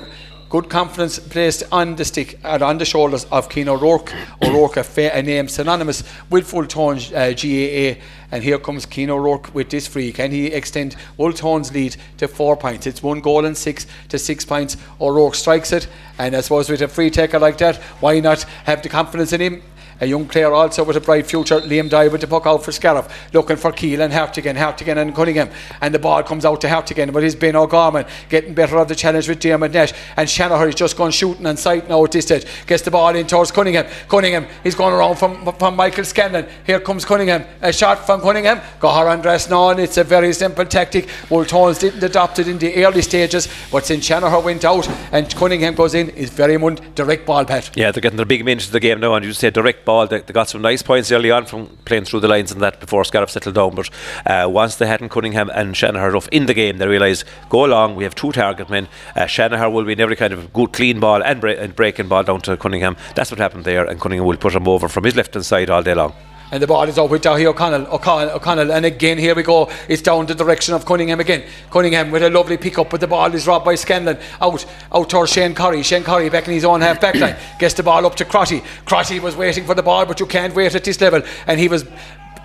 good confidence placed on the stick and on the shoulders of Keane O'Rourke. O'Rourke, a, a name synonymous with Wolfe Tones uh, GAA. And here comes Keane O'Rourke with this free. Can he extend Wolfe Tones' lead to four points? It's one goal and six to six points. O'Rourke strikes it. And I suppose with a free taker like that, why not have the confidence in him? A young player also with a bright future, Liam Doyle with the puck out for Scariff, looking for Keelan Hartigan, Hartigan and Cunningham. And the ball comes out to Hartigan, but it's Ben O'Gorman getting better of the challenge with Dermot Nash. And Shanahan is just gone shooting on sight now at this stage. Gets the ball in towards Cunningham. Cunningham, he's going around from, from Michael Scanlon. Here comes Cunningham. A shot from Cunningham. Gohar Andres on. It's a very simple tactic. Wolfe Tones didn't adopt it in the early stages, but since Shanahan went out and Cunningham goes in, it's very much direct ball pat. Yeah, they're getting their big minutes of the game now, and you say direct ball. They, they got some nice points early on from playing through the lines and that before Scariff settled down. But uh, once they hadn't Cunningham and Shanahan off in the game, they realised go along. We have two target men. Uh, Shanahan will win every kind of good clean ball and, and breaking ball down to Cunningham. That's what happened there, and Cunningham will put him over from his left hand side all day long. And the ball is out with Dahi O'Connell. O'Connell, O'Connell. And again, here we go. It's down the direction of Cunningham again. Cunningham with a lovely pick up, but the ball is robbed by Scanlon. Out, out towards Shane Curry. Shane Curry back in his own half back line. Gets the ball up to Crotty. Crotty was waiting for the ball, but you can't wait at this level. And he was.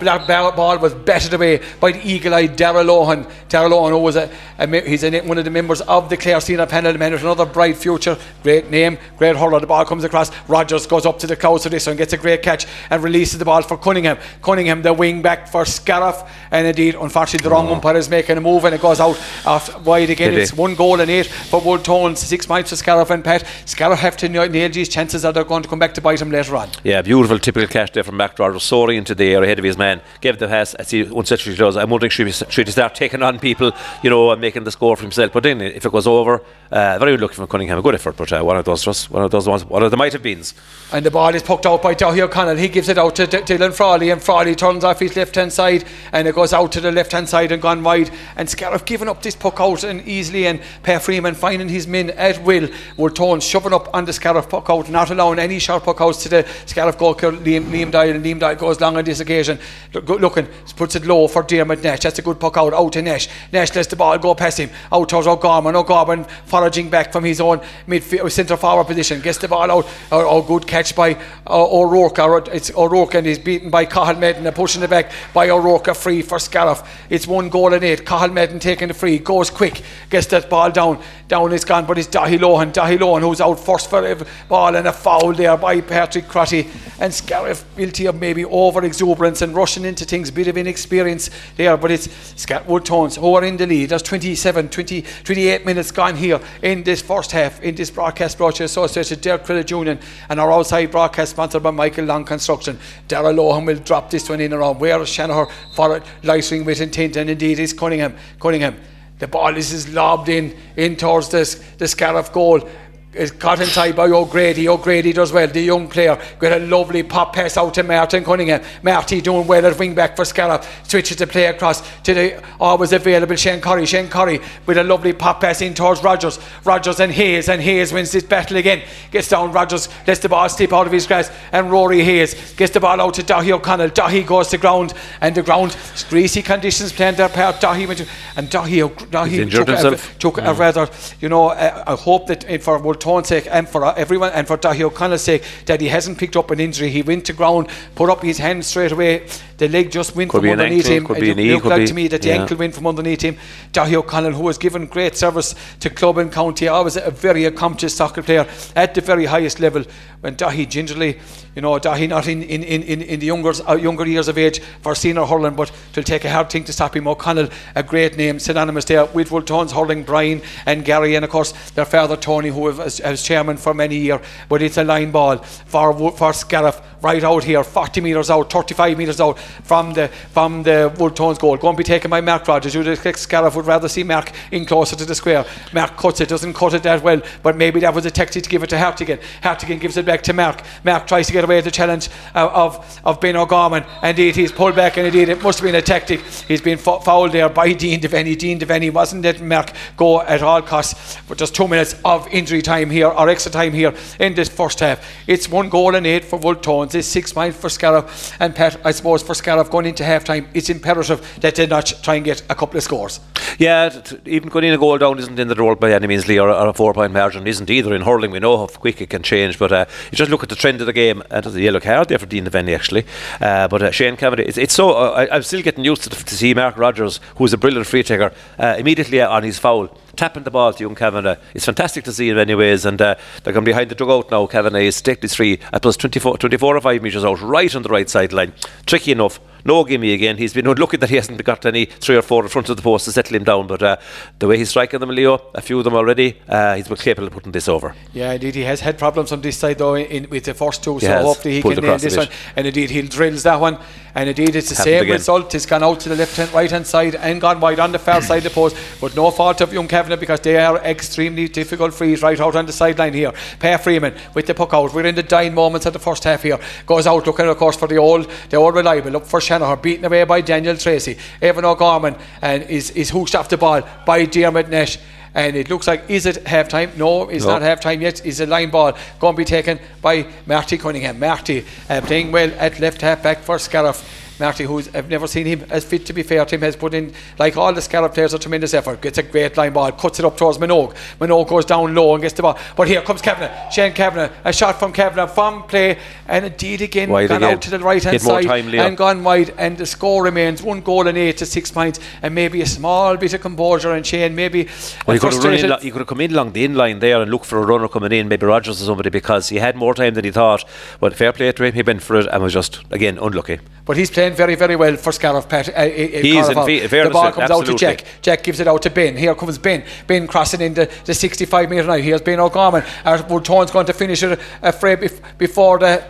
That ball ball was batted away by the eagle-eyed Darrell Lohan. Darrell Lohan, who was a, a he's a, one of the members of the Clare Senior panel, man with another bright future, great name, great hurler. The ball comes across. Rogers goes up to the close of this one, gets a great catch and releases the ball for Cunningham. Cunningham, the wing back for Scariff, and indeed, unfortunately, the wrong oh. umpire is making a move and it goes out off wide again. Did It's he? one goal and eight for Wolfe Tones, six points for Scariff and Pat. Scariff have to nail these chances that they're going to come back to bite him later on. Yeah, beautiful typical catch there from McDowell, soaring into the air ahead of his man, gave the pass I as he unsuccessfully does. I'm wondering should he, should start taking on people, you know, and making the score for himself. But then if it goes over, uh, very good looking from Cunningham, a good effort, but uh, one of those just one of those ones, one of the might have beens. And the ball is poked out by Dahi O'Connell. He gives it out to D- Dylan Frawley, and Frawley turns off his left hand side, and it goes out to the left hand side and gone wide. And Scariff giving up this puck out and easily, and Per Freeman finding his men at will. Wolfe Tones shoving up on the Scariff puck out, not allowing any sharp puck outs to the Scariff goalkeeper Liam, Liam Doyle, and Liam Doyle goes long on this occasion. Look, looking, puts it low for Dermot Nash. That's a good puck out, out to Nash. Nash lets the ball go past him, out towards O'Gorman. O'Gorman foraging back from his own midfield, centre forward position, gets the ball out. Oh, oh, good catch by uh, O'Rourke. It's O'Rourke and he's beaten by Cathal Madden and pushing it back by O'Rourke. A free for Scariff. It's one goal and eight. Cathal Madden taking the free, goes quick, gets that ball down. Down it's gone, but it's Dahi Lohan. Dahi Lohan who's out first for the ball and a foul there by Patrick Crotty. And Scariff guilty of maybe over exuberance and rushing into things, bit of inexperience there. But it's Scatwood Tones oh, who are in the lead. There's 27, 20, 28 minutes gone here in this first half in this broadcast brought to you associated Derek Credit Union and our outside broadcast sponsored by Michael Long Construction. Darrell Lohan will drop this one in around. Where Shanahan for it? Light swing with intent and indeed it's Cunningham. Cunningham. The ball is, lobbed in in towards this the Scariff goal. Is caught inside by O'Grady. O'Grady does well, the young player. Got a lovely pop pass out to Martin Cunningham. Marty doing well at wing back for Scallop. Switches the play across to the oh, always available Shane Curry. Shane Curry with a lovely pop pass in towards Rogers. Rogers and Hayes, and Hayes wins this battle again. Gets down, Rogers lets the ball slip out of his grasp, and Rory Hayes gets the ball out to Dahi O'Connell. Dahi goes to ground, and the ground, greasy conditions playing their part. Dahi went to, and Dahi, Dahi took, a, took a, rather, you know, I hope that eh, for Tone's sake and for everyone and for Dahi O'Connell's sake that he hasn't picked up an injury. He went to ground, put up his hand straight away. The leg just went could from underneath ankle, him. Could it looked like to me that the yeah. ankle went from underneath him. Dahi O'Connell, who has given great service to club and county, always a very accomplished soccer player at the very highest level. When Dahi gingerly, you know, Dahi not in, in, in, in the younger, uh, younger years of age for senior hurling, but it'll take a hard thing to stop him. O'Connell, a great name, synonymous there with Tones hurling, Brian and Gary, and of course their father Tony, who was, was chairman for many years. But it's a line ball for, for Scariff right out here, 40 metres out, 35 metres out from the from the Tones goal. Going to be taken by Mark Rogers. You'd expect Scariff would rather see Mark in closer to the square. Mark cuts it, doesn't cut it that well, but maybe that was a tactic to give it to Hartigan. Hartigan gives it back to Mark. Mark tries to get away with the challenge uh, of, of Ben O'Gorman. Indeed, he's pulled back, and indeed, it must have been a tactic. He's been f- fouled there by Dean Devaney. Dean Devaney wasn't letting Mark go at all costs. But just two minutes of injury time here, or extra time here in this first half. It's one goal and eight for Tones. It's six points for Scariff. And Pat, I suppose for Scariff going into half time, it's imperative that they not try and get a couple of scores. Yeah, t- even going in a goal down isn't in the role by any means, Lee, or, or a four point margin isn't either. In hurling, we know how quick it can change, but uh, you just look at the trend of the game, and a yellow card there for Dean Devaney, actually. Uh, but uh, Shane Kavanagh, it's, it's so, uh, I, am still getting used to, to see Mark Rogers, who's a brilliant free taker, uh, immediately on his foul tapping the ball to young Kavanagh. It's fantastic to see in many ways, and uh, they're going behind the dugout now. Kavanagh is stickly three at plus 24, 24 or 5 metres out, right on the right sideline. Tricky enough. No gimme again. He's been unlucky that he hasn't got any three or four in front of the post to settle him down. But uh, the way he's striking them, Leo, a few of them already, uh, he's been capable of putting this over. Yeah, indeed, he has had problems on this side though in, in with the first two. He so hopefully he can nail this one. And indeed, he'll drills that one. And indeed, it's the Happened same again. result. He's gone out to the left hand, right hand side and gone wide on the far side of the post. But no fault of young Kavanagh because they are extremely difficult frees right out on the sideline here. Per Freeman with the puck out. We're in the dying moments of the first half here. Goes out looking, of course, for the old, the old reliable. Look for Shanahan, beaten away by Daniel Tracy. Evan O'Gorman and is, is hooked off the ball by Dermot Nash and it looks like is it half time? No, it's no. not half time yet. It's a line ball going to be taken by Marty Cunningham. Marty uh, playing well at left half back for Scariff. Marty, who's I've never seen him as fit to be fair to him, has put in like all the Scariff players a tremendous effort. Gets a great line ball, cuts it up towards Minogue. Minogue goes down low and gets the ball. But here comes Kavanagh, Shane Kavanagh, a shot from Kavanagh from play, and indeed again wide gone again. out to the right hand side and gone wide, and the score remains one goal and eight to six points, and maybe a small bit of composure and Shane maybe. Well, he could, have in, he could have come in along the in line there and look for a runner coming in, maybe Rogers or somebody, because he had more time than he thought. But fair play to him, he went for it and was just again unlucky. But he's playing very, very well for Scariff. Pat, uh, uh, he is in The ball comes absolutely. out to Jack. Jack gives it out to Ben. Here comes Ben. Ben crossing into the 65 metre line. Here's Ben O'Gorman. Wolfe Tone's going to finish it afraid uh, before the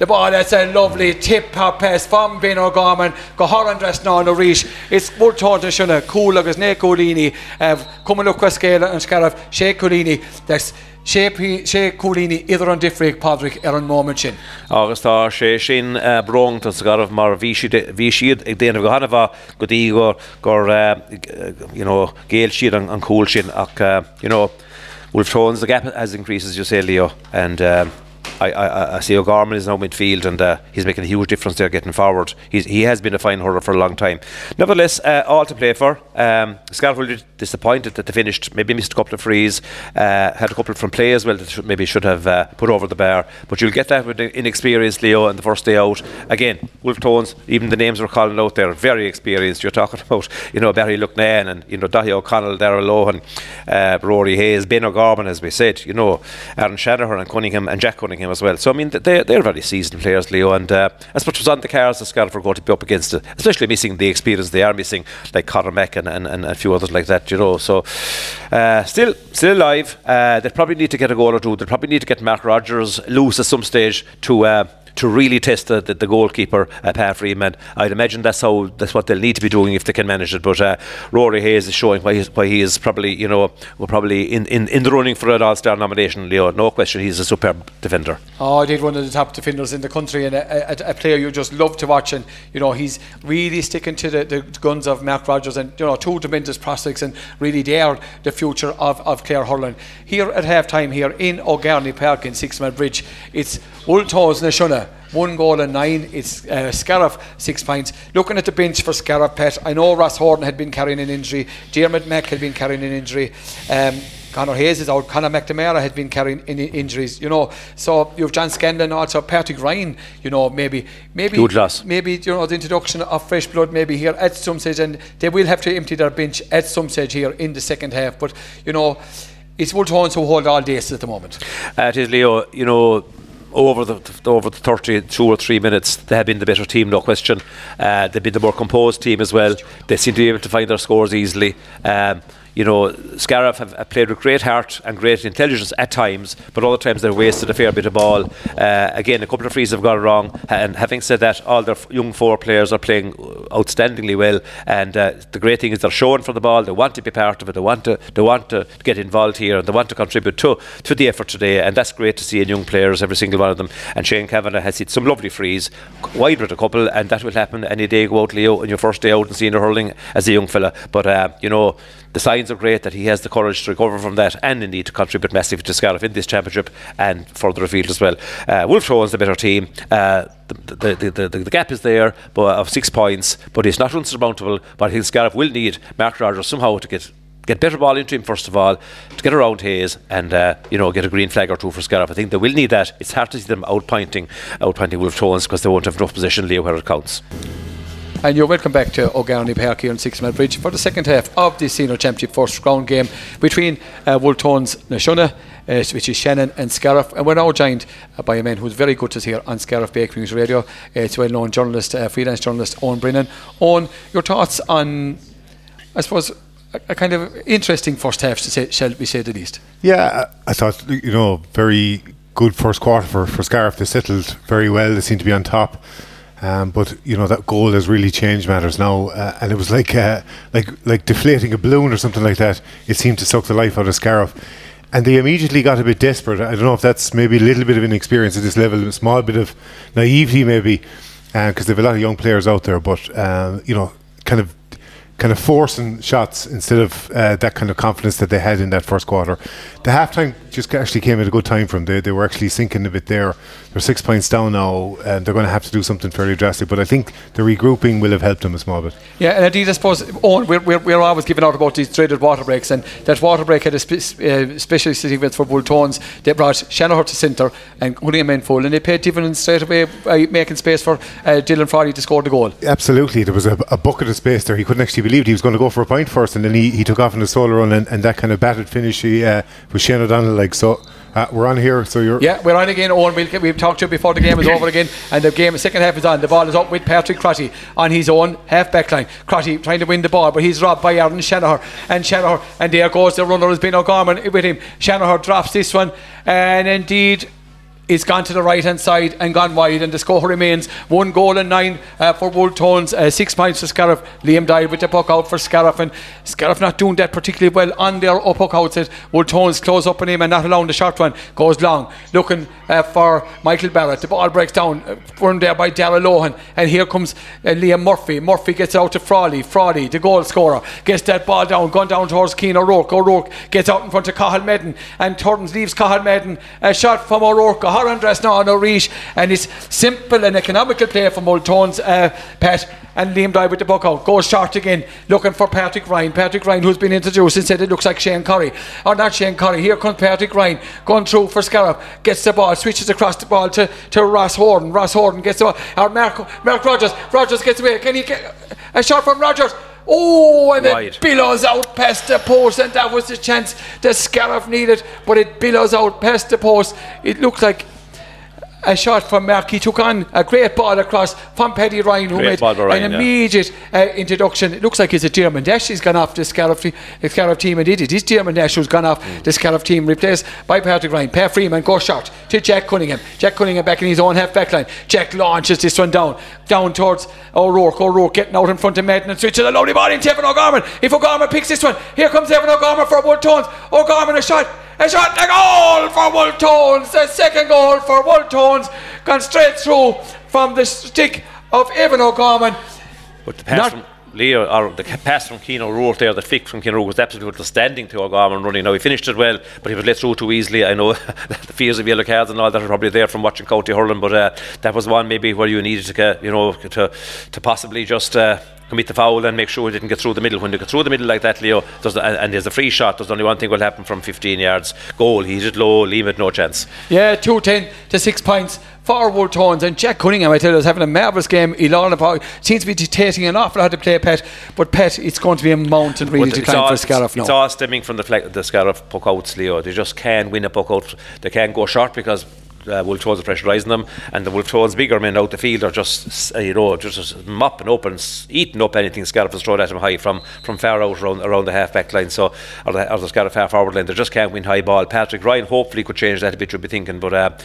the ball that's a lovely tip pass from Ben O'Gorman go Hollandress ná no ríis is búrtáta sinna cool agus né cólíní cum lu scéile an scarh sé cholíní sé sé cholíní idir an difriigh Patrick ar an moment sin. Agus tá sé sin uh, brong tá garh mar bhí siad ag déanamh go hanamh go dtí gur gur géal siad an cool uh, you know, Wolfe Tones the gap has increased as you say Leo and um, I, I, I see O'Gorman is now midfield and uh, he's making a huge difference there getting forward. He's, he has been a fine hurler for a long time. Nevertheless, uh, all to play for. Um, Scariff disappointed that they finished, maybe missed a couple of frees, uh, had a couple from play as well that should, maybe should have uh, put over the bar. But you'll get that with inexperienced Leo in the first day out. Again, Wolfe Tones, even the names we're calling out there, very experienced. You're talking about, you know, Barry Loughnane and, you know, Dahi O'Connell, Darrell Lohan, uh, Rory Hayes, Ben O'Gorman, as we said, you know, Aaron Shanahan and Cunningham and Jack Cunningham as well. So I mean, they they're very seasoned players, Leo, and uh, as much was on the cards the Scotland going to be up against it, especially missing the experience they are missing, like Conor Mack and, and, and a few others like that, you know. So uh, still still alive. Uh, they probably need to get a goal or two. They probably need to get Mark Rogers loose at some stage to. Uh, to really test the, the, the goalkeeper, uh, Pat Freeman. I'd imagine that's how that's what they'll need to be doing if they can manage it. But uh, Rory Hayes is showing why, why he is probably, you know, we're probably in, in, in the running for an All Star nomination, Leo. No question, he's a superb defender. Oh, did one of the top defenders in the country and a, a, a, player you just love to watch. And, you know, he's really sticking to the, the guns of Mark Rogers and, you know, two tremendous prospects and really they are the future of, of Clare Hurling. Here at half time here in O'Garney Park in Six Mile Bridge, it's na Sionna one goal and nine. It's uh, Scariff, six points. Looking at the bench for Scariff, Pet, I know Ross Horton had been carrying an injury. Dermot Mack had been carrying an injury. Um, Conor Hayes is out. Conor McNamara had been carrying in injuries, you know. So you have John Scanlon also, Patrick Ryan, you know, maybe, maybe, maybe you know the introduction of fresh blood, maybe here at some stage, and they will have to empty their bench at some stage here in the second half. But you know, it's Wolfe Tones who hold all days at the moment. Uh, it is Leo. You know, over the over the 32 or 3 minutes they have been the better team no question. Uh, they've been the more composed team as well. They seem to be able to find their scores easily. Um, you know, Scariff have, have, played with great heart and great intelligence at times, but other times they've wasted a fair bit of ball. Uh, again, a couple of frees have gone wrong. And having said that, all their young four players are playing outstandingly well. And uh, the great thing is they're showing for the ball. They want to be part of it. They want to they want to get involved here and they want to contribute to to the effort today. And that's great to see in young players, every single one of them. And Shane Kavanagh has hit some lovely frees, wide with a couple, and that will happen any day. Go out, Leo, on your first day out and senior hurling as a young fella. But uh, you know the signs are great that he has the courage to recover from that and indeed to contribute massively to Scariff in this championship and further afield as well. Uh, Wolfe Tone's the better team. Uh, the, the, the, the, the gap is there but of six points, but it's not unsurmountable. But I think Scariff will need Mark Rogers somehow to get get better ball into him first of all to get around Hayes and uh, you know get a green flag or two for Scariff. I think they will need that. It's hard to see them outpointing outpointing Wolfe Tones because they won't have enough position Leo where it counts. And you're welcome back to O'Garney Park here on Six Mile Bridge for the second half of the Senior Championship first round game between uh, Woltones Nashuna, uh, which is Shannon and Scariff. And we're now joined uh, by a man who's very good to here on Scariff Bakery News Radio. Uh, it's well known journalist, uh, freelance journalist Owen Brennan. Owen, your thoughts on, I suppose, a, a, kind of interesting first half, to say, shall we say the least? Yeah, I thought, you know, very good first quarter for, for Scariff. They settled very well, they seem to be on top. Um, but you know that goal has really changed matters now, uh, and it was like uh, like like deflating a balloon or something like that. It seemed to suck the life out of Scariff, and they immediately got a bit desperate. I don't know if that's maybe a little bit of inexperience at this level, a small bit of naivety maybe, because uh, they have a lot of young players out there. But uh, you know, kind of kind of forcing shots instead of uh, that kind of confidence that they had in that first quarter. The halftime just actually came at a good time for them. They, they were actually sinking a bit there. They're six points down now, and they're going to have to do something fairly drastic. But I think the regrouping will have helped them a small bit. Yeah, and indeed, I suppose, Owen, we're, we're, we're always giving out about these traded water breaks, and that water break had a spe- uh, special significance for Wolfe Tones. They brought Shanahan to centre and William full, and they paid dividends straight away by making space for uh, Dylan Frawley to score the goal. Absolutely. There was a, a, bucket of space there. He couldn't actually believe it. He was going to go for a point first, and then he, he took off in the solo run, and, and that kind of batted finish he, uh, with Shane O'Donnell. Like, so uh, we're on here, so you're. Yeah, we're on again, Owen. We'll, we've talked to you before the game is over again, and the game, second half is on. The ball is up with Patrick Crotty on his own half back line. Crotty trying to win the ball, but he's robbed by Aaron Shanahan. And Shanahan, and there goes the runner, has been O'Gorman with him. Shanahan drops this one, and indeed is gone to the right hand side and gone wide, and the score remains one goal and nine uh, for Wolfe Tones, uh, six points for Scariff. Liam Doyle with the puck out for Scariff, and Scariff not doing that particularly well on their up puck outs. Wolfe Tones close up on him and not allowing the short one goes long, looking uh, for Michael Barrett. The ball breaks down, uh, run there by Darrell Lohan, and here comes uh, Liam Murphy. Murphy gets out to Frawley. Frawley, the goal scorer, gets that ball down, gone down towards Cian O'Rourke. O'Rourke gets out in front of Cathal Madden, and Turns leaves Cathal Madden. A shot from O'Rourke. Horan dress now on a reach, and it's simple and economical play from Wolfe Tones, uh, Pat. And Liam Doyle with the buck out. Goes short again, looking for Patrick Ryan. Patrick Ryan, who's been introduced and said it looks like Shane Curry. Or not Shane Curry. Here comes Patrick Ryan, going through for Scariff. Gets the ball, switches across the ball to, to Ross Horton. Ross Horton gets the ball. Or Mark, Mark Rogers. Rogers gets away. Can he get a shot from Rogers? Oh, and Wide. it billows out past the post, and that was the chance the Scariff needed, but it billows out past the post. It looked like a shot from Mark. He took on a great ball across from Paddy Ryan, who Great made ball Ryan, an yeah. immediate uh, introduction. It looks like it's a Dermot Nash. He's gone off the Scariff, te- the Scariff team, and it is Dermot Nash who's gone off Mm. the Scariff team, replaced by Patrick Ryan. Per Freeman goes short to Jack Cunningham. Jack Cunningham back in his own half back line. Jack launches this one down, down towards O'Rourke. O'Rourke getting out in front of Madden and switches a lovely ball into Evan O'Gorman. If O'Gorman picks this one, here comes Evan O'Gorman for a one tones. O'Gorman a shot. A shot, a goal for Wolfe Tones. The second goal for Wolfe Tones. Gone straight through from the stick of Evan O'Gorman. But the pass Not- from Leo, or the pass from Cian O'Rourke there, the flick from Cian O'Rourke was absolutely outstanding to O'Gorman running. Now he finished it well, but he was let through too easily. I know the fears of yellow cards and all that are probably there from watching County hurling, but uh, that was one maybe where you needed to you know, to to possibly just. Uh, commit the foul and make sure he didn't get through the middle. When they get through the middle like that, Leo, and, there's a free shot, there's only one thing will happen from 15 yards. Goal, he hit it low, Liam had no chance. Yeah, 210 to 6 points for Wolfe Tones. And Jack Cunningham, I tell you, is having a marvellous game. Ilan about seems to be dictating an awful lot to play Pet. But Pet, it's going to be a mountain really to climb for Scariff It's now. all stemming from the, flag, the Scariff puck outs, Leo. They just can't win a puck out. They can't go short because uh, Wolfe Tones are pressurising them, and the Wolfe Tones bigger men out the field are just, you know, just, mopping up and eating up anything Scariff is thrown at them high from, from far out around, around the half back line. So, or the, or the Scariff half forward line, they just can't win high ball. Patrick Ryan hopefully could change that a bit, you'd be thinking, but uh,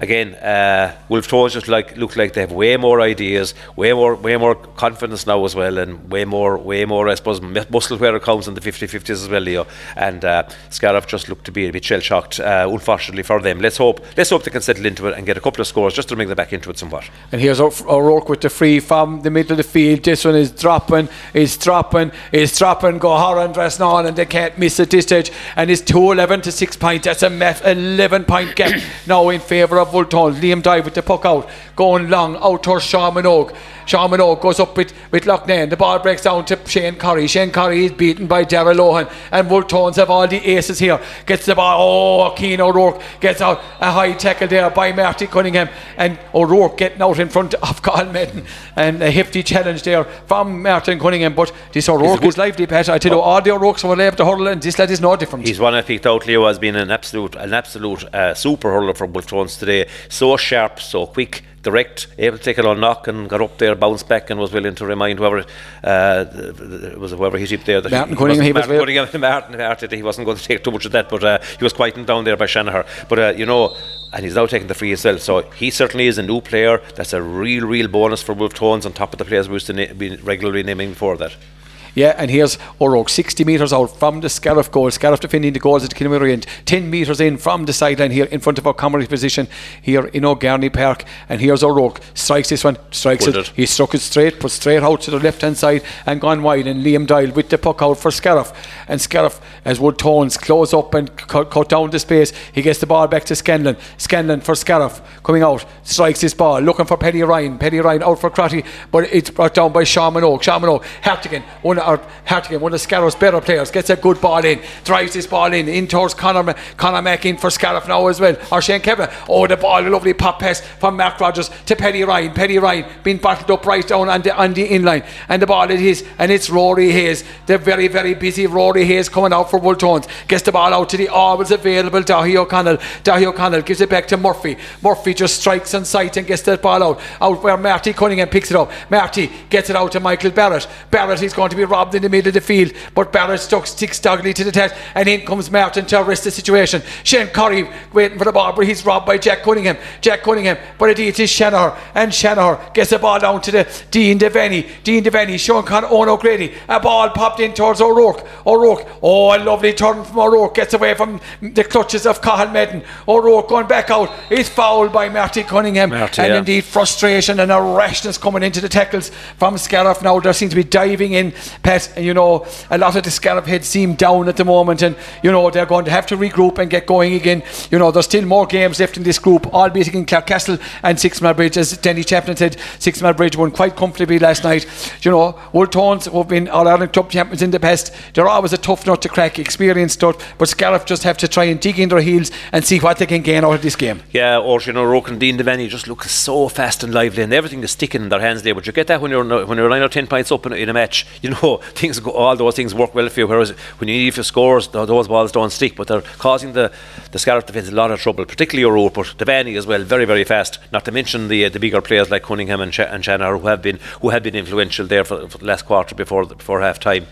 again, uh, Wolfe Tones just like look like they have way more ideas, way more, way more confidence now as well, and way more, way more, I suppose, muscle where it counts in the 50-50s as well, Leo. And uh, just looked to be a bit shell shocked, uh, unfortunately for them. Let's hope, let's hope they can settle into it and get a couple of scores just to bring them back into it somewhat. And here's O'Rourke uh, with the free from the middle of the field. This one is dropping, is dropping, is dropping. Go Horan dressing on, and they can't miss at this stage. And it's 2 11 to 6 points. That's a meth 11 point gap now in favour of Volton. Liam Doyle with the puck out, going long out towards Sean Minogue. Sean Minogue goes up with, with Loughnane. The ball breaks down to Shane Curry. Shane Curry is beaten by Darrell Lohan. And Wolfe Tones have all the aces here. Gets the ball. Oh, Cian O'Rourke gets out a high tackle there by Marty Cunningham. And O'Rourke getting out in front of Cathal Madden. And a hefty challenge there from Martin Cunningham. But this O'Rourke is lively, Pat. I tell you, all the O'Rourkes were able to hurl, and this lad is no different. He's one I picked out, Leo, as being an absolute, an absolute uh, super hurler for Wolfe Tones today. So sharp, so quick, direct, able to take it on knock and got up there, bounced back, and was willing to remind whoever uh, it was whoever he hit there. That Martin he Cunningham, he was Martin Cunningham, Martin, Martin, he wasn't going to take too much of that, but uh, he was quieting down there by Shanahan. But uh, you know. And he's now taking the free as well, so he certainly is a new player. That's a real, real bonus for Wolfe Tones on top of the players we used to na- be regularly naming before that. Yeah, and here's O'Rourke, 60 metres out from the Scariff goal. Scariff defending the goals at the Kilmurray end. 10 metres in from the sideline here in front of our comedy position here in O'Garney Park. And here's O'Rourke. Strikes this one, strikes Pulled it. it. He struck it straight, put straight out to the left hand side and gone wide. And Liam Doyle with the puck out for Scariff. And Scariff, as Wolfe Tones close up and cut, cut down the space, he gets the ball back to Scanlon. Scanlon for Scariff coming out, strikes his ball, looking for Paddy Ryan. Paddy Ryan out for Crotty, but it's brought down by Sean Minogue. Sean Minogue, Hartigan, one, or Hartigan, one of Scariff's better players, gets a good ball in, drives his ball in, in towards Conor, Ma- Conor Mack in for Scariff now as well, or Shane Kevin. Oh, the ball, a lovely pop pass from Mark Rogers to Paddy Ryan. Paddy Ryan being battled up right down on the, on the inline, and the ball it is, and it's Rory Hayes, the very, very busy Rory Hayes coming out for Wolfe Tones, gets the ball out to the always available Dahi O'Connell. Dahi O'Connell gives it back to Murphy. Murphy just strikes on sight and gets that ball out, out where Marty Cunningham picks it up. Marty gets it out to Michael Barrett. Barrett is going to be robbed in the middle of the field, but Barrett stuck sticks doggedly to the test, and in comes Martin to arrest the situation. Shane Curry waiting for the ball, but he's robbed by Jack Cunningham. Jack Cunningham, but it is Shanahan, and Shanahan gets the ball down to the Dean Devaney. Dean Devaney, Sean Con Owen O'Grady. A ball popped in towards O'Rourke. O'Rourke, oh, a lovely turn from O'Rourke, gets away from the clutches of Cathal Madden. O'Rourke going back out, is fouled by Marty Cunningham, Marty, and yeah. indeed frustration and a rashness coming into the tackles from Scariff now. There seems to be diving in, Pat, and you know, a lot of the Scariff heads seem down at the moment, and you know, they're going to have to regroup and get going again. You know, there's still more games left in this group, albeit in Clarecastle and Six Mile Bridge, as Denny Chaplin said, Six Mile Bridge won quite comfortably last night. You know, Wolfe Tones, who've been All Ireland Club champions in the past, they're always a tough nut to crack, experienced nut, but Scariff just have to try and dig in their heels and see what they can gain out of this game. Yeah, or you know, Roke and Dean Devaney just look so fast and lively, and everything is sticking in their hands there. But you get that when you're when you're nine or ten points up in, in a match. You know, things go, all those things work well for you. Whereas when you need your scores, those balls don't stick, but they're causing the the Scariff defence a lot of trouble, particularly O'Rourke, but Devaney as well, very very fast. Not to mention the uh, the bigger players like Cunningham and, Ch- and Shannon who have been who have been influential there for, for the last quarter before before half time.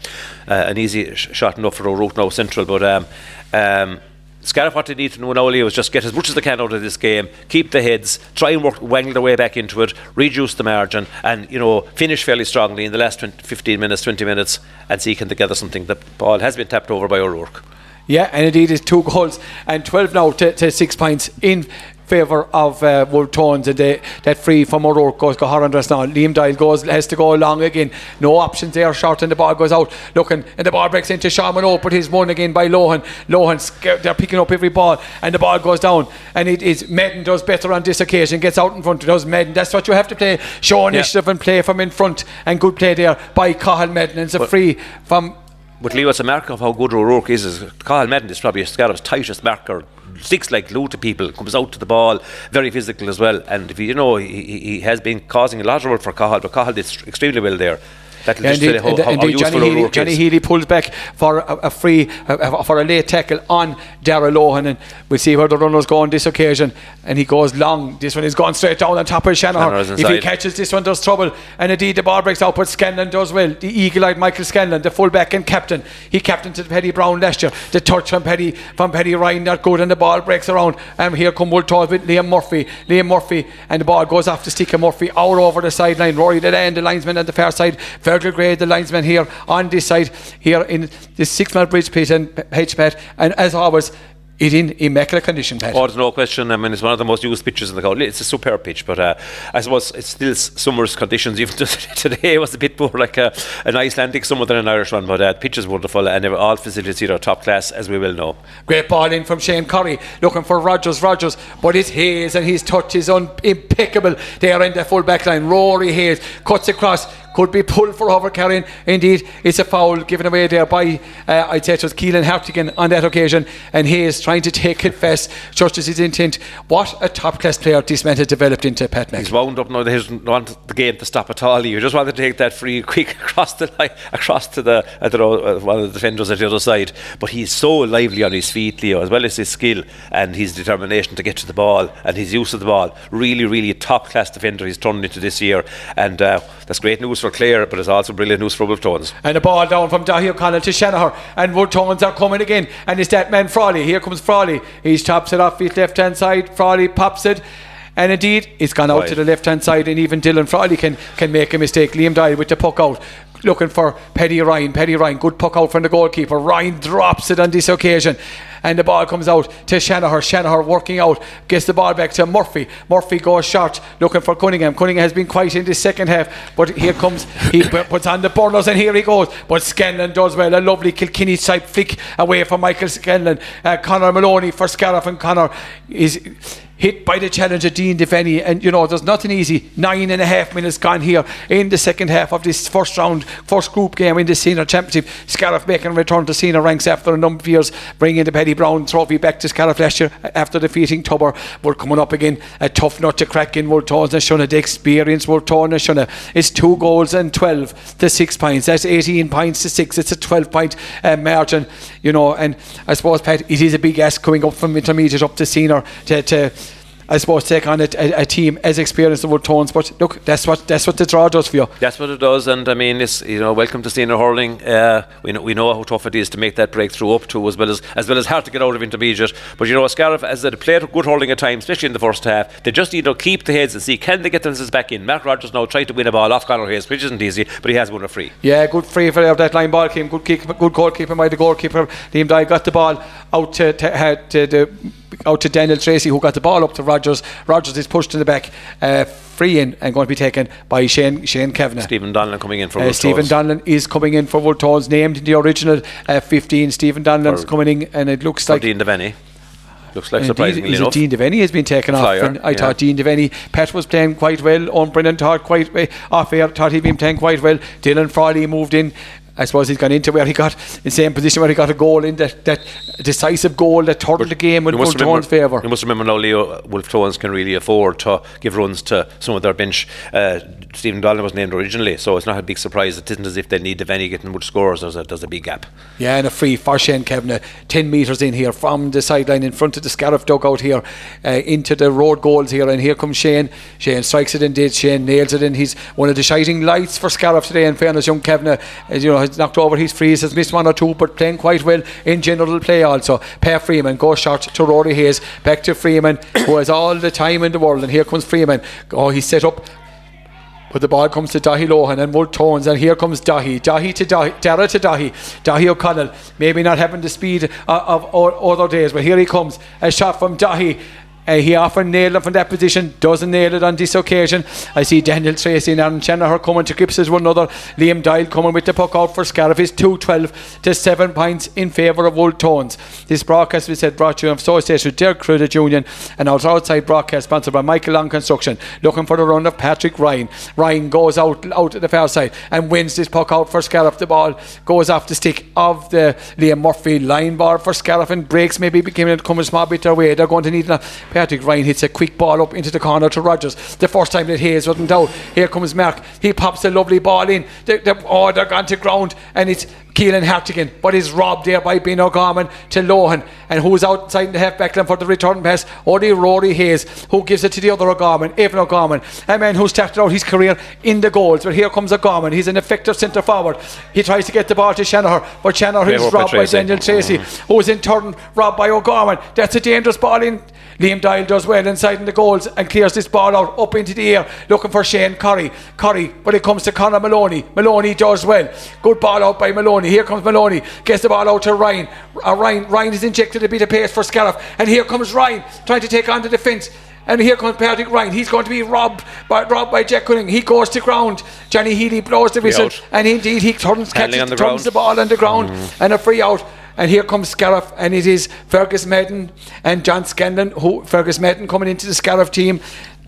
Uh, an easy sh- shot enough for O'Rourke now central, but. Um, um, Scariff what they need to know now is just get as much as they can out of this game, keep the heads, try and work, wangle their way back into it, reduce the margin, and you know finish fairly strongly in the last 20, 15 minutes, 20 minutes, and see can they gather something. The ball has been tapped over by O'Rourke. Yeah, and indeed it's two goals and 12 now to, to six points in favour of uh, Wolfe Tones and they, that free from O'Rourke goes go horrendous now. Liam Doyle goes has to go along again. No options there. Short and the ball goes out. Looking and the ball breaks into Sean Monroe but he's won again by Lohan. Lohan they're picking up every ball and the ball goes down. And it is Madden does better on this occasion gets out in front does Madden. That's what you have to play. Show initiative yeah. and play from in front and good play there by Cathal Madden. And it's a free from but Leo, it's a mark of how good O'Rourke is. is Cathal Madden is probably Scariff's tightest marker sticks like glue to people, comes out to the ball, very physical as well. And if you, you know, he, he has been causing a lot of trouble for Cathal, but Cathal did extremely well there. That'll yeah, indeed, how, how, indeed Johnny, Healy, Johnny Healy pulls back for a, a free uh, for a late tackle on Darrell Lohan and we'll see where the runners go on this occasion. And he goes long. This one is going straight down on top of Shanahan. If he catches this one there's trouble. And indeed the ball breaks out but Scanlon does well. The eagle-eyed Michael Scanlon the fullback and captain. He captained to Paddy Brown last year. The touch from Paddy from Paddy Ryan not good and the ball breaks around. And here come Wooltall with Liam Murphy. Liam Murphy and the ball goes off of Murphy out over the sideline. Rory the land the linesman on the far side Gray, the linesman here on this side, here in the six mile bridge pit and HPAT. And as always, it in immaculate condition, Pat. Oh, there's no question. I mean, it's one of the most used pitches in the country. It's a superb pitch, but uh, I suppose it's still summer's conditions. Even today was a bit more like a, an Icelandic summer than an Irish one, but uh, the pitch is wonderful and all facilities are top class, as we will know. Great ball in from Shane Curry, looking for Rogers, Rogers, but it's Hayes and his touch is un- impeccable there in the full back line. Rory Hayes cuts across, could be pulled for overcarrying. Indeed, it's a foul given away there by, uh, I'd say it was Keelan Hartigan on that occasion, and he is trying to take it fast, just as his intent. What a top class player this man has developed into Pat Mack. He's wound up now, he doesn't want the game to stop at all. You just want to take that free quick across the line, across to the, I don't know, one of the defenders at the other side. But he's so lively on his feet, Leo, as well as his skill and his determination to get to the ball and his use of the ball. Really, really top class defender he's turned into this year, and uh, that's great news for Clare, but it's also brilliant news for Wolfe Tones. And the ball down from Dahi O'Connell to Shanahan, and Wolfe Tones are coming again, and it's that man Frawley. Here comes Frawley. He chops it off his left hand side. Frawley pops it. And indeed, it's gone out right. to the left hand side, and even Dylan Frawley can, can make a mistake. Liam Doyle with the puck out looking for Paddy Ryan. Paddy Ryan, good puck out from the goalkeeper. Ryan drops it on this occasion. And the ball comes out to Shanahan. Shanahan working out, gets the ball back to Murphy. Murphy goes short, looking for Cunningham. Cunningham has been quiet in the second half, but here comes, he puts on the burners and here he goes. But Scanlon does well. A lovely Kilkenny type flick away from Michael Scanlon. Uh, Connor Maloney for Scariff and Connor is hit by the challenger Dean Devaney and you know there's nothing easy. Nine and a half minutes gone here in the second half of this first round first group game in the senior championship. Scariff making a return to senior ranks after a number of years bringing the Paddy Brown trophy back to Scariff last year after defeating Tubber. We're coming up again a tough nut to crack in Wolfe Tones na Sionna the experience Wolfe Tones na Sionna it's two goals and 12 to 6 points. That's 18 points to 6 it's a 12 point uh, margin you know and I suppose Pat it is a big ask coming up from intermediate up to senior to, to I suppose, take on a, a, a team as experienced as Tones. But look, that's what that's what the draw does for you. That's what it does, and I mean, it's you know, welcome to senior hurling. Uh, we know we know how tough it is to make that breakthrough up to, as well as as well as hard to get out of intermediate. But you know, Scariff, as they played good hurling at times, especially in the first half, they just need to keep the heads and see can they get themselves back in. Mark Rogers now tried to win a ball off Conor Hayes, which isn't easy, but he has won a free. Yeah, good free for that line ball came. Good kick, good goalkeeper by the goalkeeper. Liam Doyle got the ball out to, to, to the out to Daniel Tracy, who got the ball up to Rogers. Rogers is pushed to the back, uh, free in, and going to be taken by Shane Shane Kavanagh. Stephen Donlan coming in for uh, Stephen Donlan is coming in for Wolfe Tones, named in the original uh, 15. Stephen Donlan's coming in, and it looks like. Dean Devaney. Looks like surprisingly Indeed, Dean Devaney has been taken Flyer, off. And I yeah. thought Dean Devaney, Pat was playing quite well. Owen Brennan thought quite off air, thought he'd been playing quite well. Dylan Frawley moved in I suppose he's gone into where he got in the same position where he got a goal in that, that decisive goal that turned the game Wolfe Tone's favour. You must remember now, Leo, Wolfe Tones can really afford to give runs to some of their bench. Uh, Stephen Dolan was named originally, so it's not a big surprise. It isn't as if they need Devaney getting much scores. There's a, there's a big gap. Yeah, and a free for Shane Kavanagh, 10 metres in here from the sideline in front of the Scariff dugout here uh, into the road goals here. And here comes Shane. Shane strikes it in, indeed. Shane nails it in. He's one of the shining lights for Scariff today. In fairness, young Kavanagh, as you know, has knocked over his frees, has missed one or two, but playing quite well in general play also. Per Freeman goes short to Rory Hayes, back to Freeman, who has all the time in the world. And here comes Freeman. Oh, he's set up but the ball comes to Dahi Lohan and Wolfe Tones, and here comes Dahi. Dahi to Dahi, Dara to Dahi. Dahi O'Connell, maybe not having the speed uh, of, of other days, but here he comes. A shot from Dahi. Uh, he often nailed it from that position, doesn't nail it on this occasion. I see Daniel Tracy and Aaron Shanahan coming to grips as one another. Liam Doyle coming with the puck out for Scariff is 212 to 7 points in favour of Wolfe Tones. This broadcast, we said, brought to you in association with Derek Credit Union and our outside broadcast sponsored by Michael Long Construction. Looking for the run of Patrick Ryan. Ryan goes out out at the far side and wins this puck out for Scariff. The ball goes off the stick of the Liam Murphy line bar for Scariff and breaks maybe becoming a small bit their way. They're going to need enough. Patrick Ryan hits a quick ball up into the corner to Rogers. The first time that Hayes wasn't out. Here comes Mark. He pops a lovely ball in. They, they, oh, they're gone to ground, and it's Keelan Hartigan, but is robbed there by Ben O'Gorman to Lohan. And who's outside in the half back line for the return pass? Only Rory Hayes, who gives it to the other O'Gorman, Evan O'Gorman, a man who started out his career in the goals. But here comes O'Gorman. He's an effective centre forward. He tries to get the ball to Shanahan, but Shanahan is robbed by Daniel Tracy, who's in turn robbed by O'Gorman. That's a dangerous ball in. Liam Doyle does well inside in the goals and clears this ball out up into the air, looking for Shane Curry. Curry, but it comes to Conor Maloney. Maloney does well. Good ball out by Maloney. Here comes Maloney. Gets the ball out to Ryan. Uh, Ryan. Ryan has injected a bit of pace for Scariff. And here comes Ryan trying to take on the defence. And here comes Patrick Ryan. He's going to be robbed by, robbed by Jack Cunning. He goes to ground. Johnny Healy blows the whistle. And indeed, he turns, catches, the, turns the ball on the ground. Mm. And a free out. And here comes Scariff, and it is Fergus Madden and John Scanlon, who Fergus Madden coming into the Scariff team.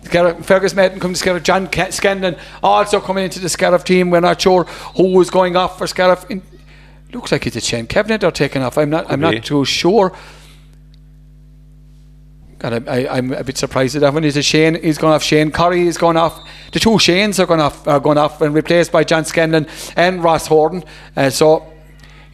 Fergus Madden coming to Scariff, John Scanlon also coming into the Scariff team. We're not sure who was going off for Scariff. In, looks like it's a Shane Kavanagh they're taking off. I'm not. Could I'm be. not too sure. And I, am a bit surprised at that one. Is a Shane? He's gone off. Shane Curry is gone off. The two Shanes are going off. Are going off and replaced by John Scanlon and Ross Horton. Uh, so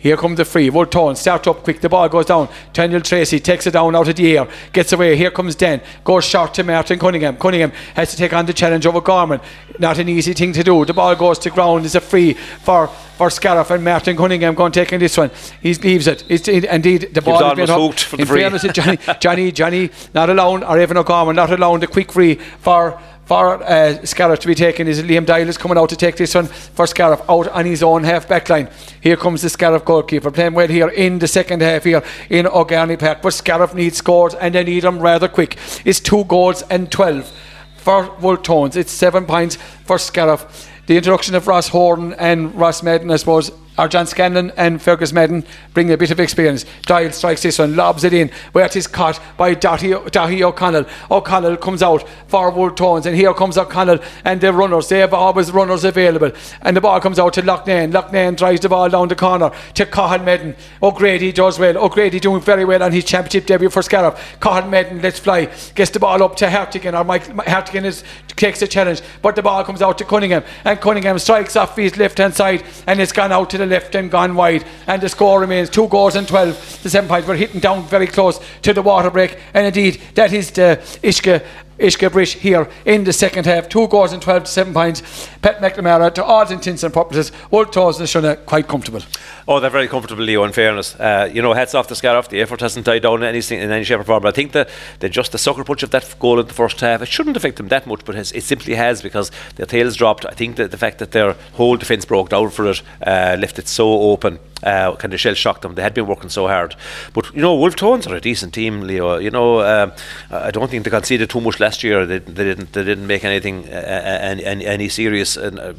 here comes the free. Voltone start up quick. The ball goes down. Daniel Tracy takes it down out of the air. Gets away. Here comes Den. Goes short to Martin Cunningham. Cunningham has to take on the challenge over Gorman. Not an easy thing to do. The ball goes to ground. It's a free for for Scariff and Martin Cunningham going taking this one. He leaves it. It's, it indeed the ball has been hooked. In fairness to Johnny, Johnny, Johnny, not alone, or Evan O'Gorman, not alone. The quick free for for uh, Scariff to be taken is Liam Doyle is coming out to take this one for Scariff out on his own half back line. Here comes the Scariff goalkeeper playing well here in the second half here in O'Garney Park. But Scariff needs scores and they need them rather quick. It's two goals and 12 for Wolfe Tones. It's seven points for Scariff. The introduction of Ross Horn and Ross Madden, I suppose, or John Scanlon and Fergus Madden bring a bit of experience. Doyle strikes this one, lobs it in, where it is caught by Dahi O'Connell. O'Connell comes out forward tones, and here comes O'Connell and the runners. They have always runners available. And the ball comes out to Loughnane. Loughnane drives the ball down the corner to Cathal Madden. O'Grady does well. O'Grady doing very well on his championship debut for Scariff. Cathal Madden lets fly, gets the ball up to Hartigan, or Mike Hartigan is, takes the challenge, but the ball comes out to Cunningham, and Cunningham strikes off his left hand side, and it's gone out to the the left and gone wide. And the score remains two goals and 12 The seven points. We're hitting down very close to the water break. And indeed, that is the Ishka Ishka here in the second half. Two goals and 12 to 7 points. Pat McNamara, to odds intents and purposes, Wolfe Tones na Sionna quite comfortable. Oh, they're very comfortable, Leo, in fairness. Uh, you know, hats off the Scariff. The effort hasn't died down in, anything, in any shape or form. But I think that they just the sucker punch of that goal in the first half, it shouldn't affect them that much, but it simply has because their tails dropped. I think that the fact that their whole defence broke down for it uh, left it so open. Uh, kind of shell shocked them. They had been working so hard. But, you know, Wolfe Tones are a decent team, Leo. You know, um, I don't think they conceded too much last year. They, they didn't they didn't make anything, uh, uh any, any, any serious, uh,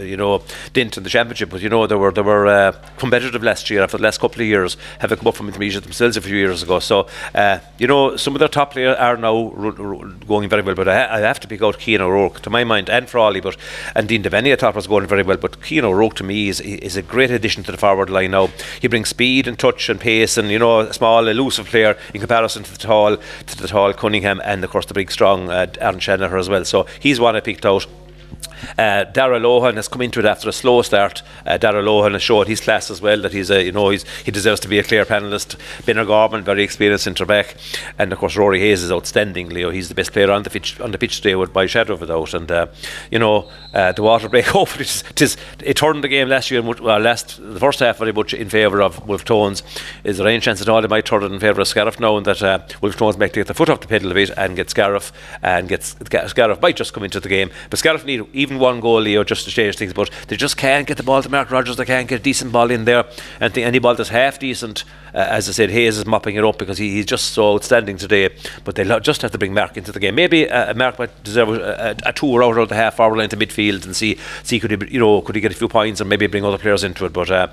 you know, dent in the championship. But, you know, they were, they were competitive last year after the last couple of years, having come up from intermediate themselves a few years ago. So, you know, some of their top players are now going very well. But I, I have to pick out Cian O'Rourke, to my mind, and Frawley, but and Dean Devaney I thought was going very well. But Cian O'Rourke to me is is a great addition to the forward line now. He brings speed and touch and pace, and you know, a small, elusive player in comparison to the tall, to the tall Cunningham, and of course the big, strong uh, Aaron Shanahan as well. So he's one I picked out. Uh, Dara Lohan has come into it after a slow start. Uh, Dara Lohan has showed his class as well that he's a, you know he's, he deserves to be a Clare panelist. Ben Gorman, very experienced centre back, and of course Rory Hayes is outstanding. Leo, he's the best player on the pitch on the pitch today, with by shadow of a doubt. And uh, you know uh, the water break. Hopefully, it turned the game last year. Well, last the first half very much in favour of Wolfe Tones. Is there any chance at all they might turn it in favour of Scariff now, that uh, Wolfe Tones might take the foot off the pedal a bit and get Scariff and get Scariff might just come into the game, but Scariff need even one goal, Leo, just to change things. But they just can't get the ball to Mark Rogers. They can't get a decent ball in there. And the, any ball that's half decent, uh, as I said, Hayes is mopping it up because he, he's just so outstanding today. But they just have to bring Mark into the game. Maybe uh, Mark might deserve a, a, a tour out of the half hour line to midfield and see see could he you know could he get a few points and maybe bring other players into it. But uh,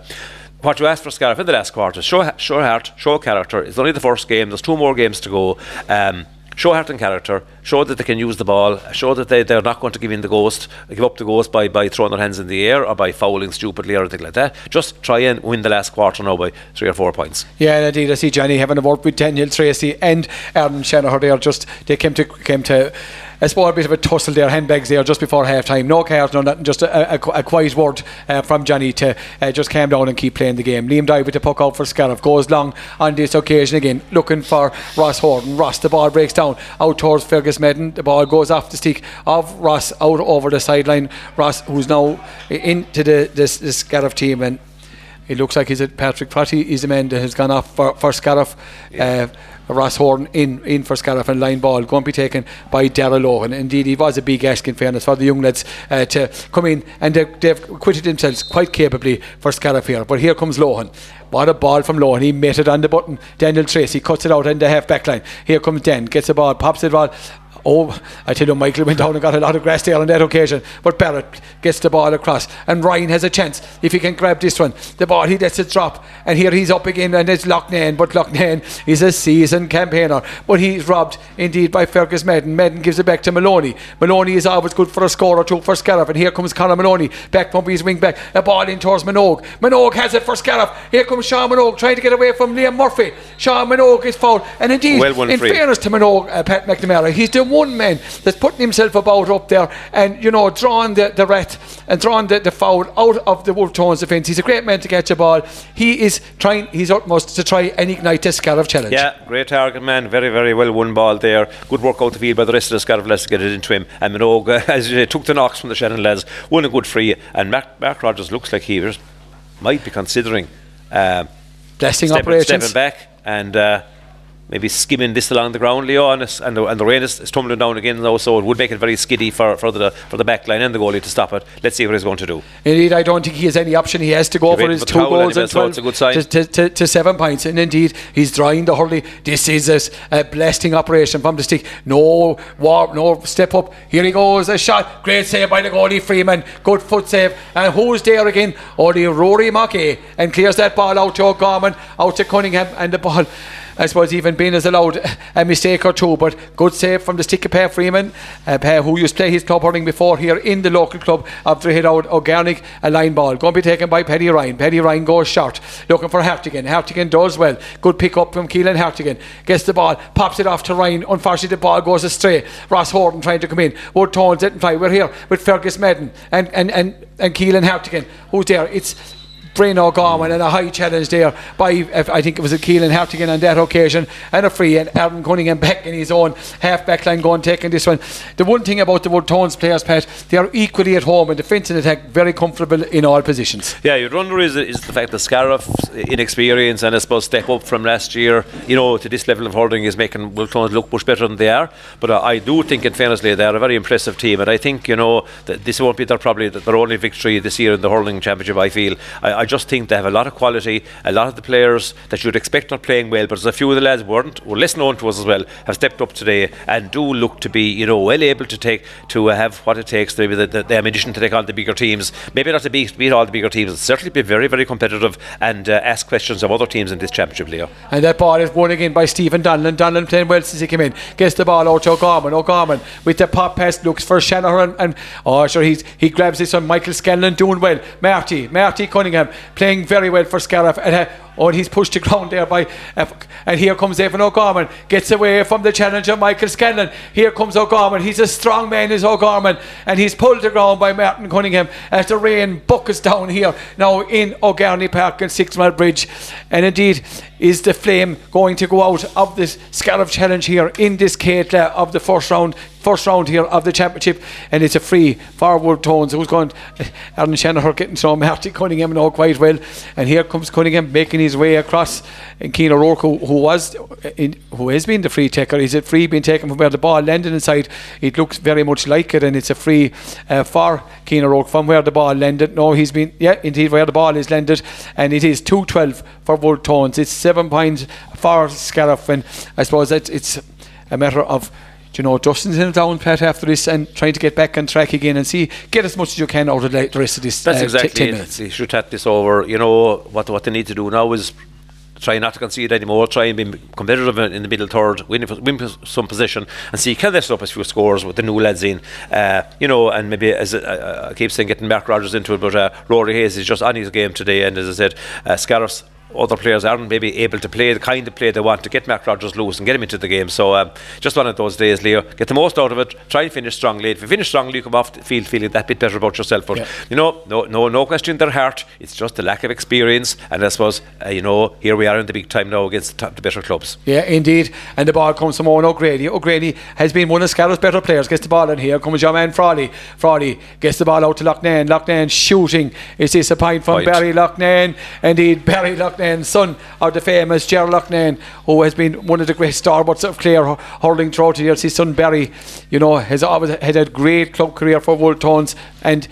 what you asked for Scariff in the last quarter, show, show heart, show character. It's only the first game. There's two more games to go. Um, show heart and character, show that they can use the ball, show that they, they're not going to give in the ghost, give up the ghost by, by throwing their hands in the air or by fouling stupidly or anything like that. Just try and win the last quarter now by three or four points. Yeah, indeed. I see Johnny having a word with Daniel Tracy and Aaron Shanahan there. Just they came to came to A bit of a tussle there, handbags there just before half time. No cards, no nothing, just a, a, a quiet word uh, from Johnny to uh, just calm down and keep playing the game. Liam Doyle with the puck out for Scariff goes long on this occasion again, looking for Ross Horton. Ross, the ball breaks down out towards Fergus Madden. The ball goes off the stick of Ross out over the sideline. Ross, who's now into the this, this Scariff team and it looks like he's a Patrick Crotty is the man that has gone off for, for Scariff. Yeah. Uh, Ross Horn in, in for Scariff and line ball going to be taken by Daryl Lohan. Indeed, he was a big ask in fairness for the young lads uh, to come in and they've, they've quitted themselves quite capably for Scariff here. But here comes Lohan. What a ball from Lohan. He met it on the button. Daniel Tracy cuts it out in the half back line. Here comes Dan, gets the ball, pops it ball Oh, I tell you, Michael went down and got a lot of grass there on that occasion. But Barrett gets the ball across, and Ryan has a chance if he can grab this one. The ball, he lets it drop, and here he's up again, and it's Loughnane. But Loughnane is a seasoned campaigner, but he's robbed indeed by Fergus Madden. Madden gives it back to Maloney. Maloney is always good for a score or two for Scariff, and here comes Conor Maloney back pumping his wing back. A ball in towards Minogue. Minogue has it for Scariff. Here comes Sean Minogue trying to get away from Liam Murphy. Sean Minogue is fouled, and indeed, well in free. fairness to Minogue, uh, Pat McNamara, he's doing one man that's putting himself about up there and, you know, drawing the, the rat and drawing the, the foul out of the Wolfe Tones defence. He's a great man to catch a ball. He is trying his utmost to try and ignite the Scariff challenge. Yeah, great target man. Very, very well won ball there. Good work out the field by the rest of the Scariff lads to get it into him. And Minogue, as you say, took the knocks from the Shannon lads, won a good free. And Mark, Mark Rogers looks like he might be considering. Uh, Blessing stepping, operations. Stepping back and. Uh, maybe skimming this along the ground, Leo, and, and, the, and the rain is, is, tumbling down again now, so it would make it very skiddy for, for the for the back line and the goalie to stop it. Let's see what he's going to do. Indeed, I don't think he has any option. He has to go for his two goals and 12 to, to, to, to, seven points. And indeed, he's drawing the hurley. This is a, a blasting operation from the stick. No war, no step up. Here he goes, a shot. Great save by the goalie Freeman. Good foot save. And who's there again? Only Rory Mackey and clears that ball out to O'Gorman, out to Cunningham, and the ball I suppose even has allowed a mistake or two, but good save from the stick of Per Freeman, uh, per who used to play his club hurling before here in the local club of out O'Garnick, a line ball. Going to be taken by Paddy Ryan. Paddy Ryan goes short, looking for Hartigan. Hartigan does well. Good pick up from Keelan Hartigan. Gets the ball, pops it off to Ryan. Unfortunately, the ball goes astray. Ross Horton trying to come in. Wolfe Tones didn't fly. We're here with Fergus Madden and, and, and, and Keelan Hartigan. Who's there? It's Brian O'Gorman and a high challenge there by I think it was a Keelan Hartigan on that occasion and a free and Aaron Cunningham back in his own half back line going taking this one. The one thing about the Wolfe Tones players, Pat, they are equally at home in defence and attack, very comfortable in all positions. Yeah, you'd wonder is, is the fact that Scariff's inexperience and I suppose step up from last year, you know, to this level of holding is making Wolfe Tones look much better than they are. But uh, I do think, in fairness, they are a very impressive team, and I think you know that this won't be their probably their only victory this year in the hurling championship. I feel. I, I just think they have a lot of quality. A lot of the players that you'd expect not playing well, but there's a few of the lads weren't, were less known to us as well, have stepped up today and do look to be, you know, well able to take to have what it takes, maybe the, the, the to take on the bigger teams. Maybe not to beat, beat all the bigger teams, certainly be very, very competitive and uh, ask questions of other teams in this championship, Leo. And that ball is won again by Stephen Donlan. Donlan playing well since he came in. Gets the ball out to O'Gorman. O'Gorman with the pop pass looks for Shanahan and, oh sure he's he grabs this one. Michael Scanlon doing well. Marty, Marty Cunningham playing very well for Scariff. And he's pushed the ground there by. Uh, and here comes Evan O'Gorman. Gets away from the challenger, Michael Scanlon. Here comes O'Gorman. He's a strong man, is O'Gorman. And he's pulled the ground by Martin Cunningham as the rain buckets down here now in O'Garney Park and Six Mile Bridge. And indeed, is the flame going to go out of this Scariff Challenge here in this Caitla of the first round? First round here of the championship, and it's a free forward tones. Who's going? Aaron Shanahan getting to Martin Cunningham now quite well, and here comes Cunningham making his way across. And Cian O'Rourke, who, who was in, who has been the free taker, is it free being taken from where the ball landed inside? It looks very much like it, and it's a free uh, for Cian O'Rourke from where the ball landed. No, he's been yeah, indeed where the ball is landed, and it is two twelve for Wolfe Tones. It's seven points for Scariff, and I suppose it's, it's a matter of you know, Justin's in a down pat after this and trying to get back on track again and see get as much as you can out of the rest of this. That's uh, exactly t- 10 it. minutes. They should have this over. You know what what they need to do now is try not to concede anymore. Try and be competitive in the middle third, win, win some position, and see can they up a few scores with the new lads in. Uh, you know, and maybe as uh, I keep saying, getting Mark Rogers into it, but uh, Rory Hayes is just on his game today, and as I said, uh, other players aren't maybe able to play the kind of play they want to get Mark Rogers loose and get him into the game. So um, just one of those days, Leo. Get the most out of it. Try and finish strongly. If you finish strongly, you come off the field feeling that bit better about yourself. But Yeah. you know, no, no, no question in their heart. It's just the lack of experience. And I suppose uh, you know, here we are in the big time now against the, top, the better clubs. Yeah, indeed. And the ball comes from Owen O'Grady. O'Grady has been one of Scariff's better players. Gets the ball in here. Comes your man Frawley. Frawley gets the ball out to Loughnane. Loughnane shooting. Is this a point from. Barry Loughnane? Indeed, Barry Loughnane, son of the famous Gerald Loughnane, who has been one of the great stalwarts of Clare hu- hurling throughout the years. His son Barry, you know, has always had a great club career for Wolfe Tones and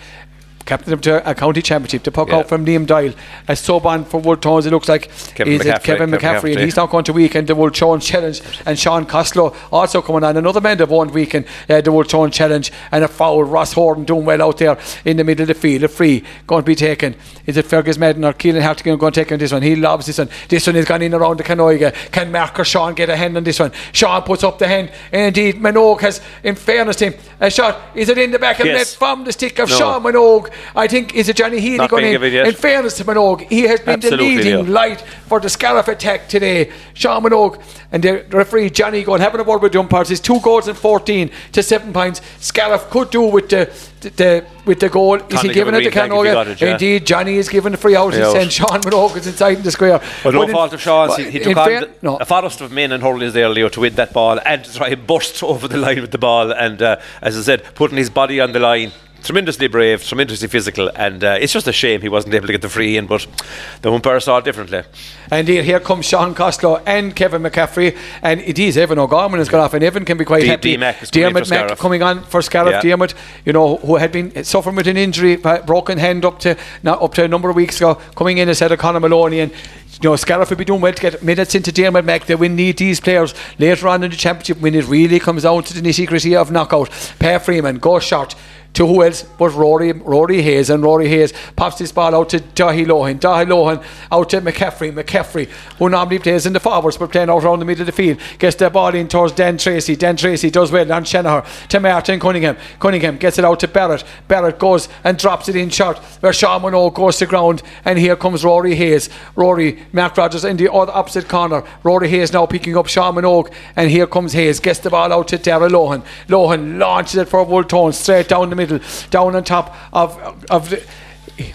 captain of the- a county championship. The puck Yeah. out from Liam Doyle. A sub on for Wolfe Tones, it looks like. Kevin is it McCaffrey, Kevin Kevin McCaffrey, and he's now going to weekend the World Challenge Challenge, and Sean Costello also coming on. Another man that won weekend uh, the World Challenge Challenge, and a foul. Ross Horton doing well out there in the middle of the field. A free going to be taken. Is it Fergus Madden or Keelan Hartigan going to take on this one? He loves this one. This one has gone in around the Canoiga. Can Mark or Sean get a hand on this one? Sean puts up the hand, and indeed Minogue has, in fairness to him, a shot. Is it in the back of the net Yes. from the stick of No. Sean Minogue? I think is it Johnny Healy Not going in? In fairness to Minogue, he has been Absolutely, the leading light for the Scariff attack today. Sean Minogue and the referee Johnny going having a word with the umpires. It's two goals and 14 to seven points. Scariff could do with the, the, the with the goal. Is he giving it to a green flag if he got Canoga? yeah. Indeed, Johnny is giving the free out. Saying out. Sean Minogue is inside in the square. But no fault of Sean's. He, he took on fair- the, no. a forest of men and hurling is there, Leo, to win that ball and to try and burst over the line with the ball. And uh, as I said, putting his body on the line. Tremendously brave, tremendously physical, and uh, it's just a shame he wasn't able to get the free in. But the umpire saw it differently. And here, comes Sean Costello and Kevin McCaffrey. And it is Evan O'Gorman has got off, and Evan can be quite D- happy. D-Mac Dermot Scariff. coming on for Scariff. Yeah. Dermot, you know, who had been suffering with an injury, broken hand up to not up to a number of weeks ago, coming in instead of Conor Maloney. And you know, Scariff will be doing well to get minutes into Dermot Mack. They will need these players later on in the championship when it really comes down to the nitty gritty of knockout. Per Freeman, go short to who else but Rory Rory Hayes and Rory Hayes. Pops this ball out to Dahi Lohan. Dahi Lohan out to McCaffrey. McCaffrey who normally plays in the forwards but playing out around the middle of the field gets the ball in towards Dan Tracy. Dan Tracy does well on Shanahan to Martin Cunningham. Cunningham gets it out to Barrett. Barrett goes and drops it in short where Sean Monroe goes to ground and here comes Rory Hayes. Rory Mark Rogers in the other opposite corner. Rory Hayes now picking up Sean Minogue and here comes Hayes. Gets the ball out to Dara Lohan. Lohan launches it for Wolfe Tone straight down the middle down on top of of the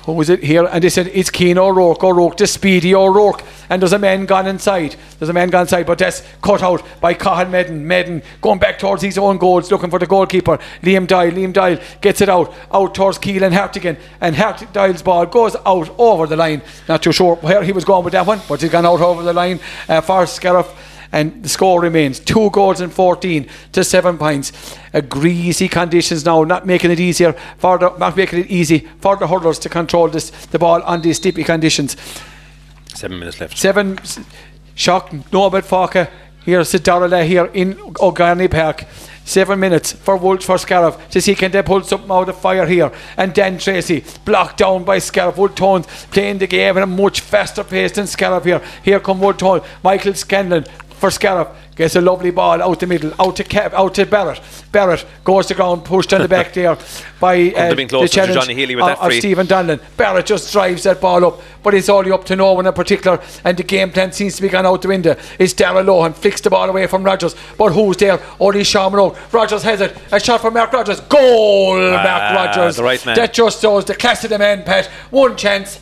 who was it here? And they said it's Cian O'Rourke, O'Rourke, the speedy O'Rourke. And there's a man gone inside. There's a man gone inside, but that's cut out by Cathal Madden. Madden going back towards his own goals, looking for the goalkeeper. Liam Doyle. Liam Doyle gets it out, out towards Keelan Hartigan. And Hart- ball goes out over the line. Not too sure where he was going with that one, but he's gone out over the line uh, for Scariff. And the score remains two goals and 14 to seven points. A greasy conditions now, not making it easier for the, not making it easy for the hurlers to control this the ball on these stippy conditions. Seven minutes left. Seven shock Norbert Falke here Sidarala here in O'Garney Park. Seven minutes for Wolves for Scariff to see can they pull something out of fire here. And Dan Tracy blocked down by Scariff. Wolfe Tones playing the game at a much faster pace than Scariff here. Here come Wolfe Tones. Michael Scanlon for Scariff. Gets a lovely ball out the middle, out to Cap, out to Barrett. Barrett goes to ground, pushed on the back there by uh, have been closer the challenge Johnny Healy with of, that of. Stephen Donlan. Barrett just drives that ball up, but it's only up to no one in particular, and the game plan seems to be gone out the window. It's Darrell Lohan flicks the ball away from Rogers, but who's there? Only Sean Monroe. Rogers has it. A shot from Mark Rogers. Goal, Mark Ah, Rogers. the right. That just shows the class of the man, Pat. One chance.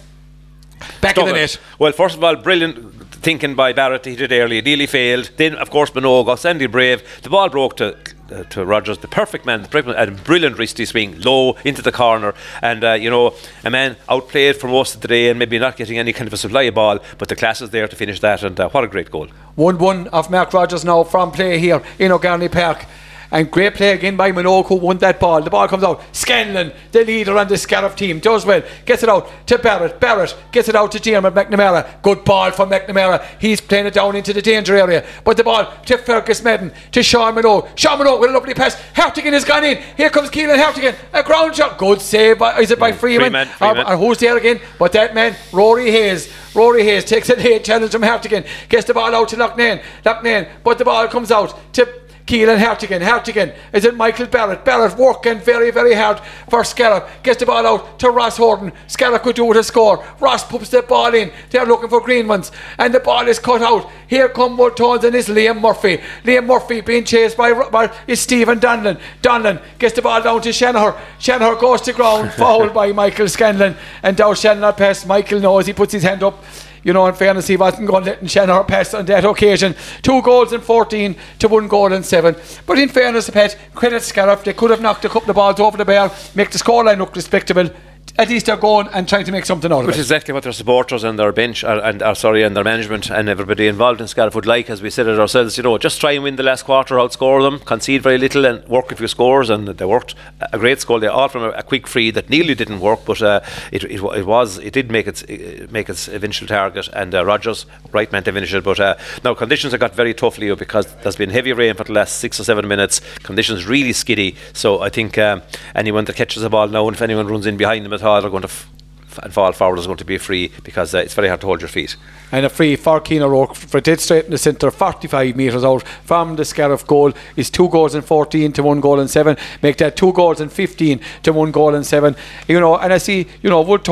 Back in the net. Well, first of all, brilliant thinking by Barrett he did. It nearly failed. Then, of course, Minogue, Sandy Brave. The ball broke to uh, to Rogers, the perfect man, the perfect, and a brilliant wristy swing, low into the corner. And, uh, you know, a man outplayed for most of the day and maybe not getting any kind of a supply ball, but the class is there to finish that. And uh, what a great goal. 1 1 of Mark Rogers now from play here in O'Garney Park. And great play again by Minogue who won that ball. The ball comes out. Scanlon, the leader on the Scariff team, does well. Gets it out to Barrett. Barrett gets it out to Dermot McNamara. Good ball from McNamara. He's playing it down into the danger area. But the ball to Fergus Madden, to Sean Minogue. Sean Minogue with a lovely pass. Hartigan has gone in. Here comes Keelan Hartigan. A ground shot. Good save. By, is it by mm, Freeman? Freeman, Or- Freeman. or who's there again? But that man, Rory Hayes. Rory Hayes takes a late challenge from Hartigan. Gets the ball out to Loughnane. Loughnane. But the ball comes out to Keelan Hartigan. Hartigan. Is it Michael Barrett? Barrett working very, very hard for Scallop. Gets the ball out to Ross Horton. Scallop could do with a score. Ross puts the ball in. They're looking for green ones. And the ball is cut out. Here come Wolfe Tones and it's Liam Murphy. Liam Murphy being chased by, by is Stephen Donlan. Donlan gets the ball down to Shanahan. Shanahan goes to ground. fouled by Michael Scanlon. And down Shanahan pass. Michael knows he puts his hand up. You know, in fairness, he wasn't going to let Shanahan pass on that occasion. Two goals in 14 to one goal in seven. But in fairness, Pat, credit Scariff. They could have knocked a couple of balls over the bar, make the scoreline look respectable. At least they're going and trying to make something out of it. Which it. is exactly what their supporters and their bench, are, and are sorry, and their management and everybody involved in Scariff would like, as we said it ourselves. You know, just try and win the last quarter, outscore them, concede very little, and work a few scores. And they worked a great score. They all from a, a quick free that nearly didn't work, but uh, it, it, it was it did make its uh, make its eventual target. And uh, Rogers right man to finish it. But uh, now conditions have got very tough, Leo, because there's been heavy rain for the last six or seven minutes. Conditions really skiddy. So I think um, anyone that catches the ball now, and if anyone runs in behind them at all, are going to. F- fall forward is going to be free because uh, it's very hard to hold your feet. And a free for Cian O'Rourke for dead straight in the centre, 45 metres out from the Scariff goal is two goals and 14 to one goal and seven. Make that two goals and 15 to one goal and seven. You know, and I see, you know, Wolfe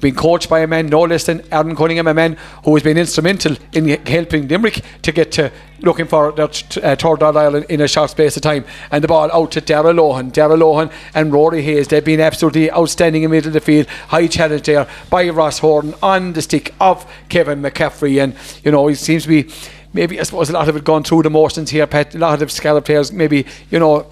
Being coached by a man no less than Aaron Cunningham, a man who has been instrumental in helping Limerick to get to looking for their t- uh, third in a short space of time. And the ball out to Darrell Lohan. Darrell Lohan and Rory Hayes, they've been absolutely outstanding in the middle of the field. High challenge there by Ross Horton on the stick of Kevin McCaffrey. And, you know, he seems to be maybe, I suppose, a lot of it gone through the motions here, Pat. A lot of Scallop players maybe, you know,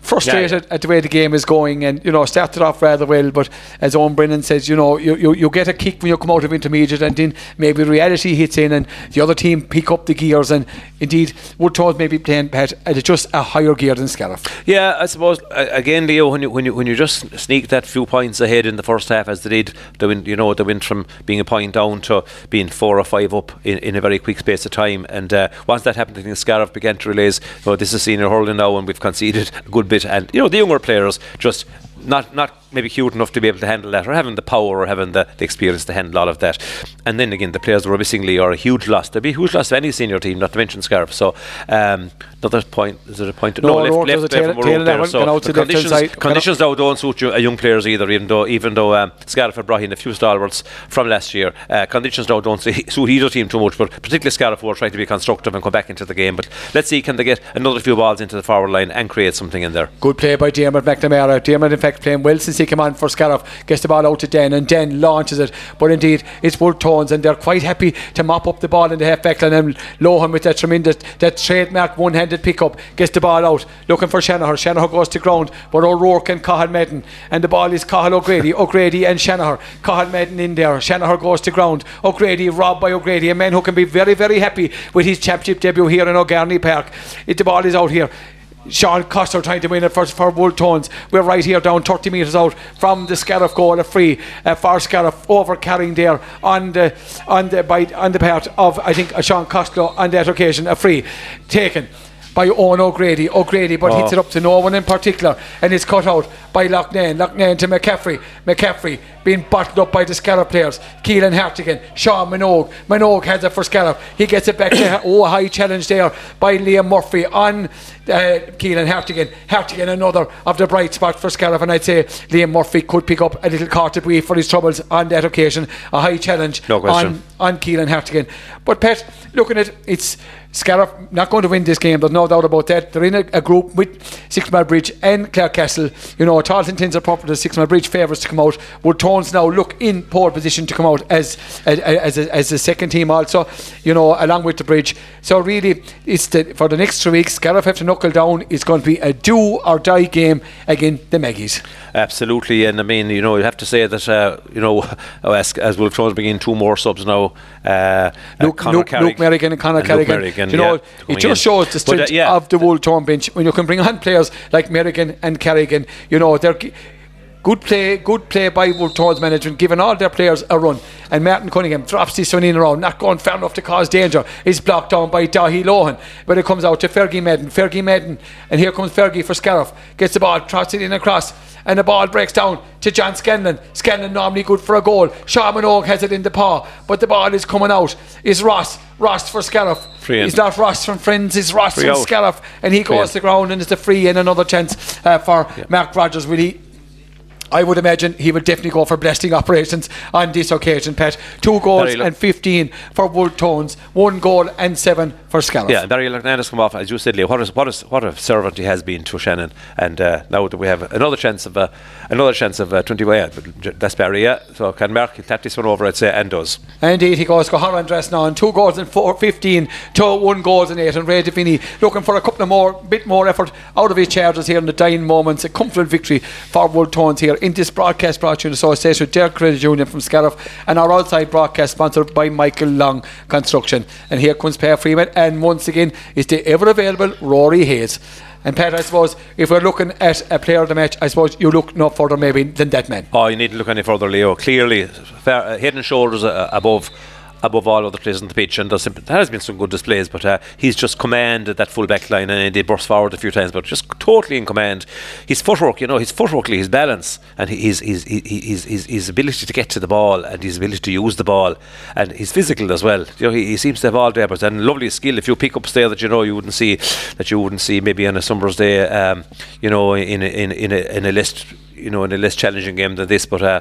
frustrated at the way the game is going and you know started off rather well but as Owen Brennan says you know you, you, you get a kick when you come out of intermediate and then maybe reality hits in and the other team pick up the gears and indeed Wolfe Tones maybe playing Pat at just a higher gear than Scariff Yeah, I suppose again, Leo, when you when you when you just sneak that few points ahead in the first half, as they did, they went, you know, they went from being a point down to being four or five up in, in a very quick space of time. And uh, once that happened, I think Scariff began to realise, oh, this is senior hurling now, and we've conceded a good bit. And you know, the younger players just not not maybe cute enough to be able to handle that, or having the power, or having the, the experience to handle all of that. And then again, the players who were missing Lee are a huge loss. They'd be a huge loss to any senior team, not to mention Scariff. So um, another point. Is there a point? No, left, left, a left tail- from tail O'Rourke of that there. So gone out to the conditions, side. conditions now don't suit you, uh, young players either. Even though even though um, Scariff had brought in a few stalwarts from last year, uh, conditions now don't suit either team too much. But particularly Scariff who are trying to be constructive and come back into the game. But let's see, can they get another few balls into the forward line and create something in there? good play by Dermot McNamara Dermot in fact playing well since on for Scariff, gets the ball out to Den, and Den launches it. But indeed, it's Wood Tones, and they're quite happy to mop up the ball in the half back line. And Lohan with that tremendous, that trademark one handed pickup, gets the ball out, looking for Shanahan. Shanahan goes to ground, but O'Rourke and Cathal Madden, and the ball is Cahill O'Grady, O'Grady and Shanahan. Cathal Madden in there, Shanahan goes to ground, O'Grady robbed by O'Grady, a man who can be very, very happy with his championship debut here in O'Garney Park. It, the ball is out here. Sean Coster trying to win it for, for Tones. We're right here down 30 metres out from the Scariff goal, a free uh, for Scariff over carrying there on the on the by on the part of I think Sean Costello on that occasion, a free taken by Owen O'Grady. O'Grady, but oh. hits it up to no one in particular, and it's cut out by Loughnane. Loughnane to McCaffrey. McCaffrey being bottled up by the Scariff players. Keelan Hartigan, Sean Minogue. Minogue has it for Scariff. He gets it back to oh, high challenge there by Liam Murphy on uh, Keelan Hartigan. Hartigan, another of the bright spots for Scariff, and I'd say Liam Murphy could pick up a little cartwheel for his troubles on that occasion. A high challenge no on, on Keelan Hartigan. But Pet, looking at it's Scariff not going to win this game. There's no doubt about that. They're in a, a group with Six Mile Bridge and Clarecastle. You know, Tarleton Tins are proper to Six Mile Bridge favourites to come out. Wolfe Tones now look in poor position to come out as as, as, a, as a second team also. You know, along with the Bridge. So really, it's the, for the next three weeks. Scariff have to knuckle down. It's going to be a do or die game against the Maggies. Absolutely, and I mean, you know, you have to say that uh, you know, as, as Wolfe Tones bring in two more subs now. Uh, Luke, uh, Luke, Luke Merrigan and Carrigan you know, yeah, it just in. shows the strength but, uh, yeah. of the Wolfe Tone bench when you can bring on players like Merrigan and Carrigan. You know, they're good play, good play by Town's management, giving all their players a run. And Martin Cunningham drops this one in around, not going far enough to cause danger. Is blocked down by Dahi Lohan, but it comes out to Fergie Madden. Fergie Madden, and here comes Fergie for Scariff. Gets the ball, trots it in across and the ball breaks down to John Scanlon. Scanlon normally good for a goal. Sean Minogue has it in the paw, but the ball is coming out. Is Ross. Ross for Scariff. He's not Ross from Friends, it's Ross free from out. Scariff. And he goes to the ground and it's a free and another chance uh, for yeah. Mark Rogers. Really I would imagine he would definitely go for blasting operations on this occasion, Pet. Two goals and 15 for Wolfe Tones, one goal and seven for Scariff. Yeah, Barry has come off, as you said, Leo. What, is, what, is, what a servant he has been to Shannon. And uh, now that we have another chance of uh, another chance of uh, 20 yeah, that's Barry, yeah. So can Mark tap this one over, I'd say, and does. Indeed, he goes Gohar and now, and two goals and four, 15 to one goals and eight. And Ray Devaney looking for a couple of more, bit more effort out of his charges here in the dying moments. A comfortable victory for Wolfe Tones here in this broadcast brought to you in association with Derg Credit Union from Scariff and our outside broadcast sponsored by Michael Long Construction. And here comes Per Freeman, and once again is the ever available Rory Hayes. And Pat, I suppose if we're looking at a player of the match, I suppose you look no further maybe than that man. Oh, you needn't look any further, Leo. Clearly, fair, head and shoulders above above all other players on the pitch, and there has been some good displays. But uh, he's just commanded that full back line, and he burst forward a few times, but just totally in command. His footwork, you know, his footwork, his balance, and his his, his, his, his ability to get to the ball, and his ability to use the ball, and his physical as well. You know, he, he seems to have all but and lovely skill. A few pickups there that you know you wouldn't see, that you wouldn't see maybe on a summer's day, um, you know, in in in a, in a list you know, in a less challenging game than this. But uh,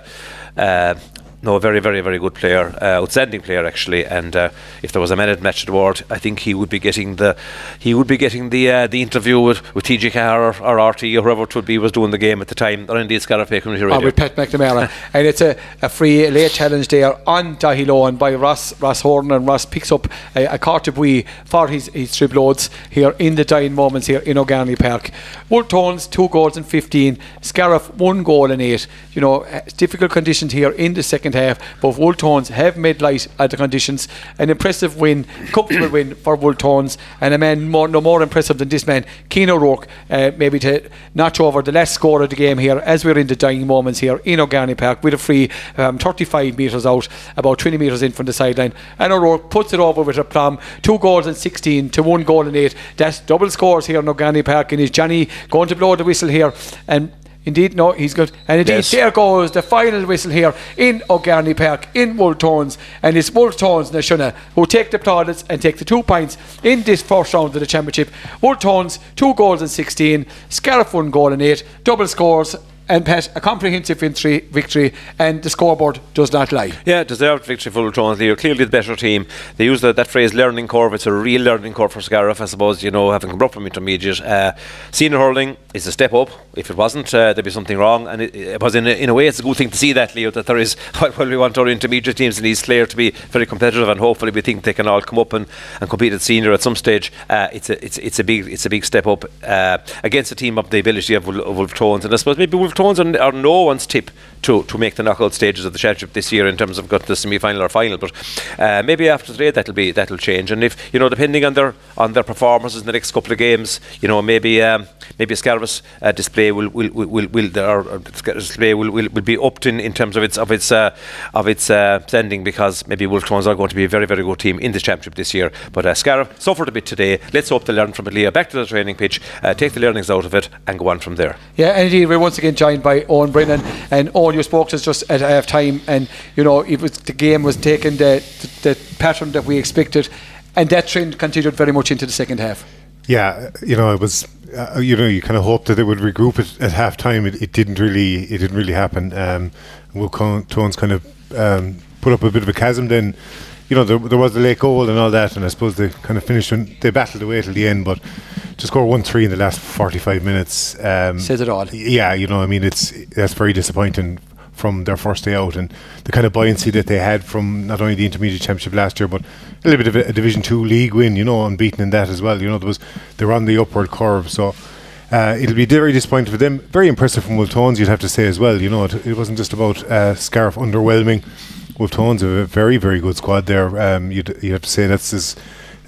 uh, no, a very, very, very good player, uh, outstanding player actually. And uh, if there was a man at Match Award, I think he would be getting the he would be getting the uh, the interview with, with TG Carr or, or RT or whoever it would be was doing the game at the time. Or indeed Scariff Community Radio. Oh, with Pat McNamara, and it's a, a free late challenge there on Dahi Lohan by Ross Ross Horton, and Ross picks up a, a Carter for his his trip loads here in the dying moments here in O'Garney Park. Wolfe Tones two goals and fifteen, Scariff one goal and eight. You know, difficult conditions here in the second second half. But Wolfe Tones have made light of the conditions. An impressive win, comfortable win for Wolfe Tones, and a man more, no more impressive than this man, Cian O'Rourke, uh, maybe to notch over the last score of the game here as we're in the dying moments here in O'Garney Park with a free um, 35 metres out, about 20 metres in from the sideline. And O'Rourke puts it over with a plum, two goals and 16 to one goal and eight. That's double scores here in O'Garney Park, and is Johnny going to blow the whistle here and Indeed, no, he's good. And indeed, yes. there goes the final whistle here in O'Garney Park in Wolfe And it's Wolfe Tones na Sionna who take the plaudits and take the two points in this first round of the championship. Wolfe two goals and 16. Scariff, one goal and eight. Double scores and Pat, a comprehensive victory, and the scoreboard does not lie. Yeah, deserved victory for Ultron. They're clearly the better team. They use the, that phrase learning curve. It's a real learning curve for Scariff, I suppose, you know, having come up from intermediate. Uh, senior hurling is a step up. If it wasn't, uh, there'd be something wrong. And it, it was, in a, in a way, it's a good thing to see that, Leo, that there is, while we want our intermediate teams in East Clare to be very competitive and hopefully we think they can all come up and, and compete at senior at some stage, uh, it's, a, it's, it's, a big, it's a big step up uh, against a team of the ability of, of Wolfe Tones. And I suppose maybe Wolfe Tones are, are no one's tip to, to make the knockout stages of the championship this year in terms of got the semi-final or final. But uh, maybe after today that'll be that'll change. And if you know, depending on their on their performances in the next couple of games, you know, maybe um, maybe Scariff's uh, display will will will will, will their display will, will, will be upped in, in terms of its of its uh, of its uh, standing because maybe Wolfe are going to be a very very good team in this championship this year. But uh, Scariff suffered a bit today. Let's hope they learn from it. Leah, back to the training pitch, uh, take the learnings out of it, and go on from there. Yeah, and indeed, once again joined by Owen Brennan and Owen. You spoke to us just at half time, and you know it was the game was taking the, the, the pattern that we expected, and that trend continued very much into the second half. Yeah, you know, it was. Uh, you know, you kind of hoped that it would regroup at half time. It, it didn't really. It didn't really happen. Um, Wolfe Tones kind of um, put up a bit of a chasm. Then, you know, there, there was the late goal and all that, and I suppose they kind of finished. When they battled away till the end, but to score one three in the last forty five minutes um, says it all. Yeah, you know, I mean, it's that's very disappointing from their first day out and the kind of buoyancy that they had from not only the intermediate championship last year but a little bit of a, a division 2 league win you know unbeaten in that as well you know there was they're on the upward curve so uh, it'll be very disappointing for them very impressive from Wolfe Tones you'd have to say as well you know it, it wasn't just about uh, Scariff underwhelming Wolfe Tones have a very very good squad there um, you'd, you'd have to say that's as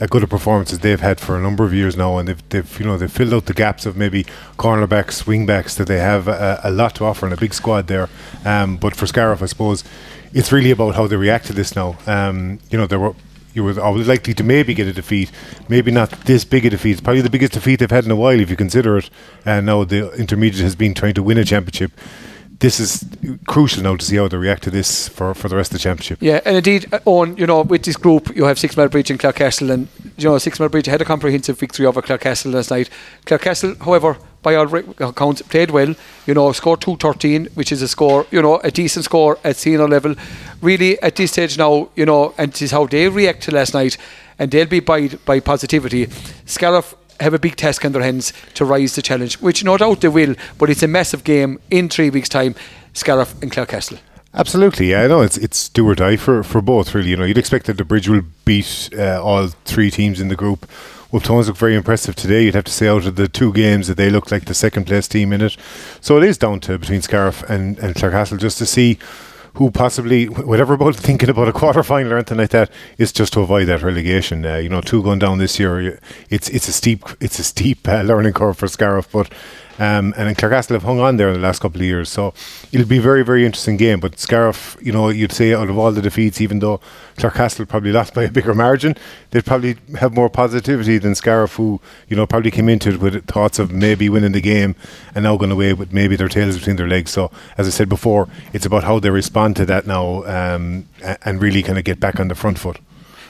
good a performance as they've had for a number of years now, and they've, they've you know they've filled out the gaps of maybe cornerbacks, wingbacks that they have a, a lot to offer and a big squad there. Um, but for Scariff, I suppose it's really about how they react to this now. Um, you know, they were you were always likely to maybe get a defeat, maybe not this big a defeat. It's probably the biggest defeat they've had in a while if you consider it. And now the intermediate has been trying to win a championship this is crucial now to see how they react to this for, for the rest of the championship. Yeah, and indeed, uh, on you know, with this group, you have six mile Sixmilebridge and Clarecastle, and you know, Sixmilebridge had a comprehensive victory over Clarecastle last night. Clarecastle, however, by all accounts, played well. You know, scored two thirteen, which is a score, you know, a decent score at senior level. Really, at this stage now, you know, and this is how they react to last night, and they'll be by by positivity. Scariff have a big task in their hands to rise the challenge, which no doubt they will, but it's a massive game in three weeks' time, Scariff and Clarecastle. Absolutely, yeah. I know it's it's do or die for, for both. Really, you know, you'd expect that the Bridge will beat uh, all three teams in the group. Wolfe Tones look very impressive today. You'd have to say out of the two games that they look like the second place team in it. So it is down to between Scariff and and Clarecastle just to see who possibly, whatever about thinking about a quarter final or anything like that, is just to avoid that relegation. Uh, you know, two going down this year, it's it's a steep it's a steep uh, learning curve for Scariff, but um, and Clarecastle have hung on there in the last couple of years, so it'll be a very, very interesting game. But Scariff, you know, you'd say out of all the defeats, even though Clarecastle probably lost by a bigger margin, they'd probably have more positivity than Scariff, who, you know, probably came into it with thoughts of maybe winning the game and now going away with maybe their tails between their legs. So, as I said before, it's about how they respond to that now um, and really kind of get back on the front foot.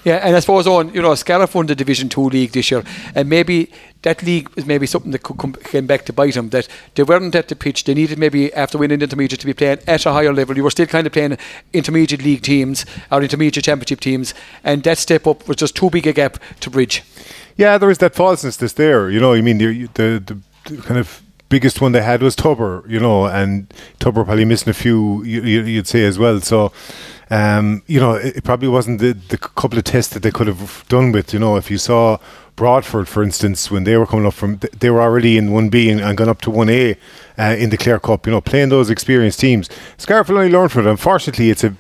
Yeah, and I suppose on you know Scariff won the Division Two league this year, and maybe that league is maybe something that could come came back to bite them. That they weren't at the pitch. They needed maybe after winning intermediate to be playing at a higher level. You were still kind of playing intermediate league teams or intermediate championship teams, and that step up was just too big a gap to bridge. Yeah, there is that falseness that's there. You know, I mean the the, the, the kind of biggest one they had was Tubber, you know, and Tubber probably missing a few, you, would say as well. So um, you know, it, it, probably wasn't the, the couple of tests that they could have done with. You know, if you saw Broadford, for instance, when they were coming up from, they were already in 1B and, and gone up to 1A uh, in the Clare Cup, you know, playing those experienced teams. Scariff will only learn from it. Unfortunately, it's a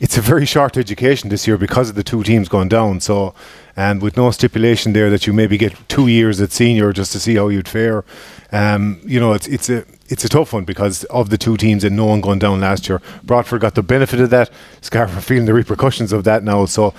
it's a very short education this year because of the two teams going down. So, and with no stipulation there that you maybe get two years at senior just to see how you'd fare. Um, you know, it's it's a it's a tough one because of the two teams and no one going down last year. Broadford got the benefit of that. Scarborough feeling the repercussions of that now. So,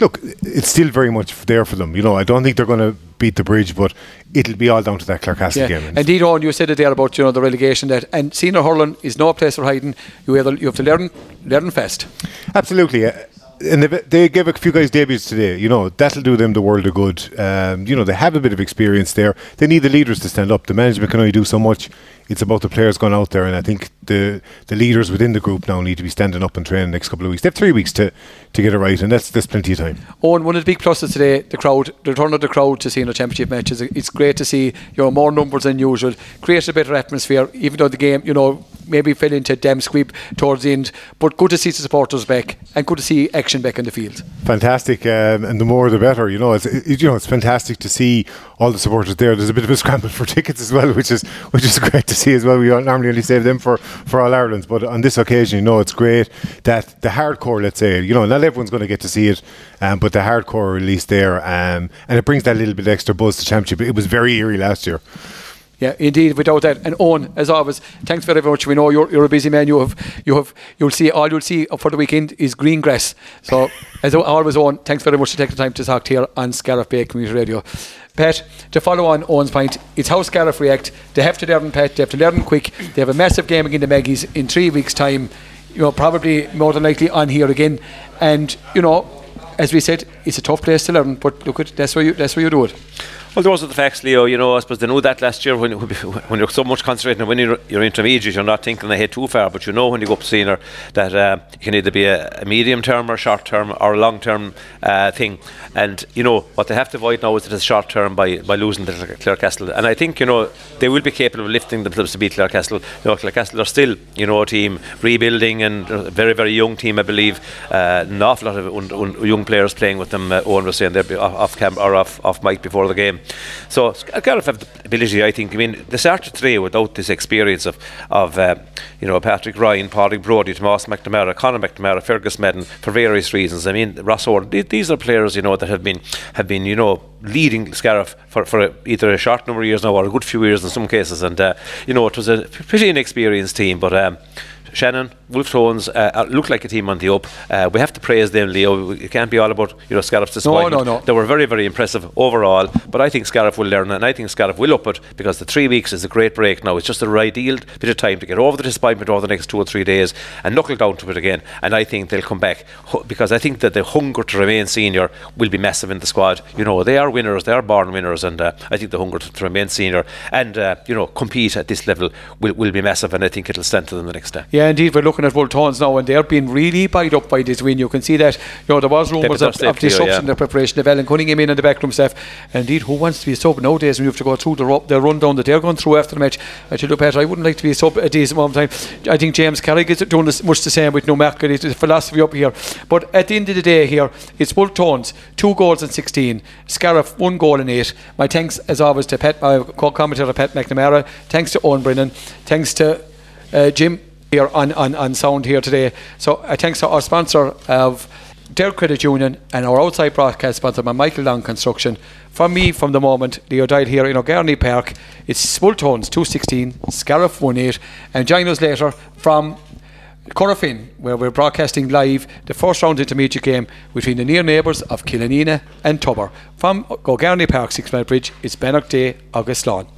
look, it's still very much there for them. You know, I don't think they're going to beat the bridge, but it'll be all down to that Clarecastle yeah. game. Indeed, on you said it there about you know the relegation that and senior hurling is no place for hiding. You either you have to learn learn fast. Absolutely. And they, gave a few guys debuts today. You know that'll do them the world of good. Um, you know they have a bit of experience there. They need the leaders to stand up. The management can only do so much. It's about the players going out there, and I think the the leaders within the group now need to be standing up and training the next couple of weeks. They have three weeks to, to get it right, and that's that's plenty of time. Owen, one of the big pluses today, the crowd, the return of the crowd to seeing the championship matches. It's great to see you know more numbers than usual. Creates a better atmosphere, even though the game you know maybe fell into a damn squeep towards the end. But good to see the supporters back and good to see action back in the field. Fantastic, um, and the more the better. You know, it's it, you know it's fantastic to see all the supporters there. There's a bit of a scramble for tickets as well, which is which is great to see as well. We normally only save them for for all Ireland's, but on this occasion, you know, it's great that the hardcore, let's say, you know, not everyone's going to get to see it, um, but the hardcore release there, um, and it brings that little bit extra buzz to championship. It was very eerie last year. Yeah, indeed, without that. And Owen, as always, thanks very much. We know you're, you're a busy man. You have you have you'll see all you'll see for the weekend is green grass. So as always, Owen, thanks very much for taking the time to talk to here on Scariff Bay Community Radio. Pat, to follow on Owen's point, it's how Scariff react. They have to learn, Pat. They have to learn quick. They have a massive game against the Maggies in three weeks' time. You know, probably more than likely on here again. And you know, as we said, it's a tough place to learn. But look at that's where you that's where you do it. Well, those are the facts, Leo. You know, I suppose they knew that last year when when you're so much concentrating on winning your intermediate, you're not thinking ahead too far. But you know when you go up senior that uh, it can either be a, a, medium term or short term or a long term uh, thing. And you know what they have to avoid now is that it's short term by, by losing to Clarecastle. And I think you know they will be capable of lifting themselves to beat Clarecastle. You know, Clarecastle are still you know a team rebuilding and a very very young team, I believe. Uh, an awful lot of un, un, young players playing with them. Uh, Owen was saying they're off, off camp or off off mic before the game. So Scariff have the ability, I think. I mean, they started today without this experience of, of uh, you know, Patrick Ryan, Patrick Brody, Tomas McNamara, Conor McNamara, Fergus Madden, for various reasons. I mean, Ross Orr, these are players, you know, that have been, have been you know, leading Scariff for, for either a short number of years now or a good few years in some cases. And, uh, you know, it was a pretty inexperienced team, but um, Shannon, Wolfe Tones uh, uh, look like a team on the up. Uh, we have to praise them, Leo. It can't be all about you know Scariff's disappointment. No, no, no. They were very, very impressive overall. But I think Scariff will learn, that and I think Scariff will up it because the three weeks is a great break now. It's just a ideal bit of time to get over the disappointment over the next two or three days and knuckle down to it again. And I think they'll come back because I think that the hunger to remain senior will be massive in the squad. You know, they are winners, they are born winners, and uh, I think the hunger to, to remain senior and uh, you know compete at this level will, will be massive, and I think it'll stand to them the next day. Yeah, indeed. We're looking at Wolfe Tones now, and they're being really buyed up by this win. You can see that. You know, there was rumours of, of disruption yeah. in the preparation of Ellen Cunningham in and the backroom staff. And indeed, who wants to be a sub nowadays when you have to go through the, the rundown that they're going through after the match? I tell you, Peter, I wouldn't like to be a sub at this moment time. I think James Carrick is doing this, much the same with no market. It's a philosophy up here. But at the end of the day, here, it's Wolfe Tones, two goals and 16. Scariff, one goal and eight. My thanks, as always, to Pat, my co commentator Pat McNamara. Thanks to Owen Brennan. Thanks to uh, Jim here on, on, on sound here today. So thanks to our sponsor of Derg Credit Union and our outside broadcast sponsor, Michael Long Construction. From me, from the moment, Leo died here in O'Garney Park. It's Smultones 216, Scariff 18, and join us later from Corofin, where we're broadcasting live the first round intermediate game between the near neighbours of Killanena and Tubber. From O'Garney Park, Six Mile Bridge, it's Bannock Day, August Lawn.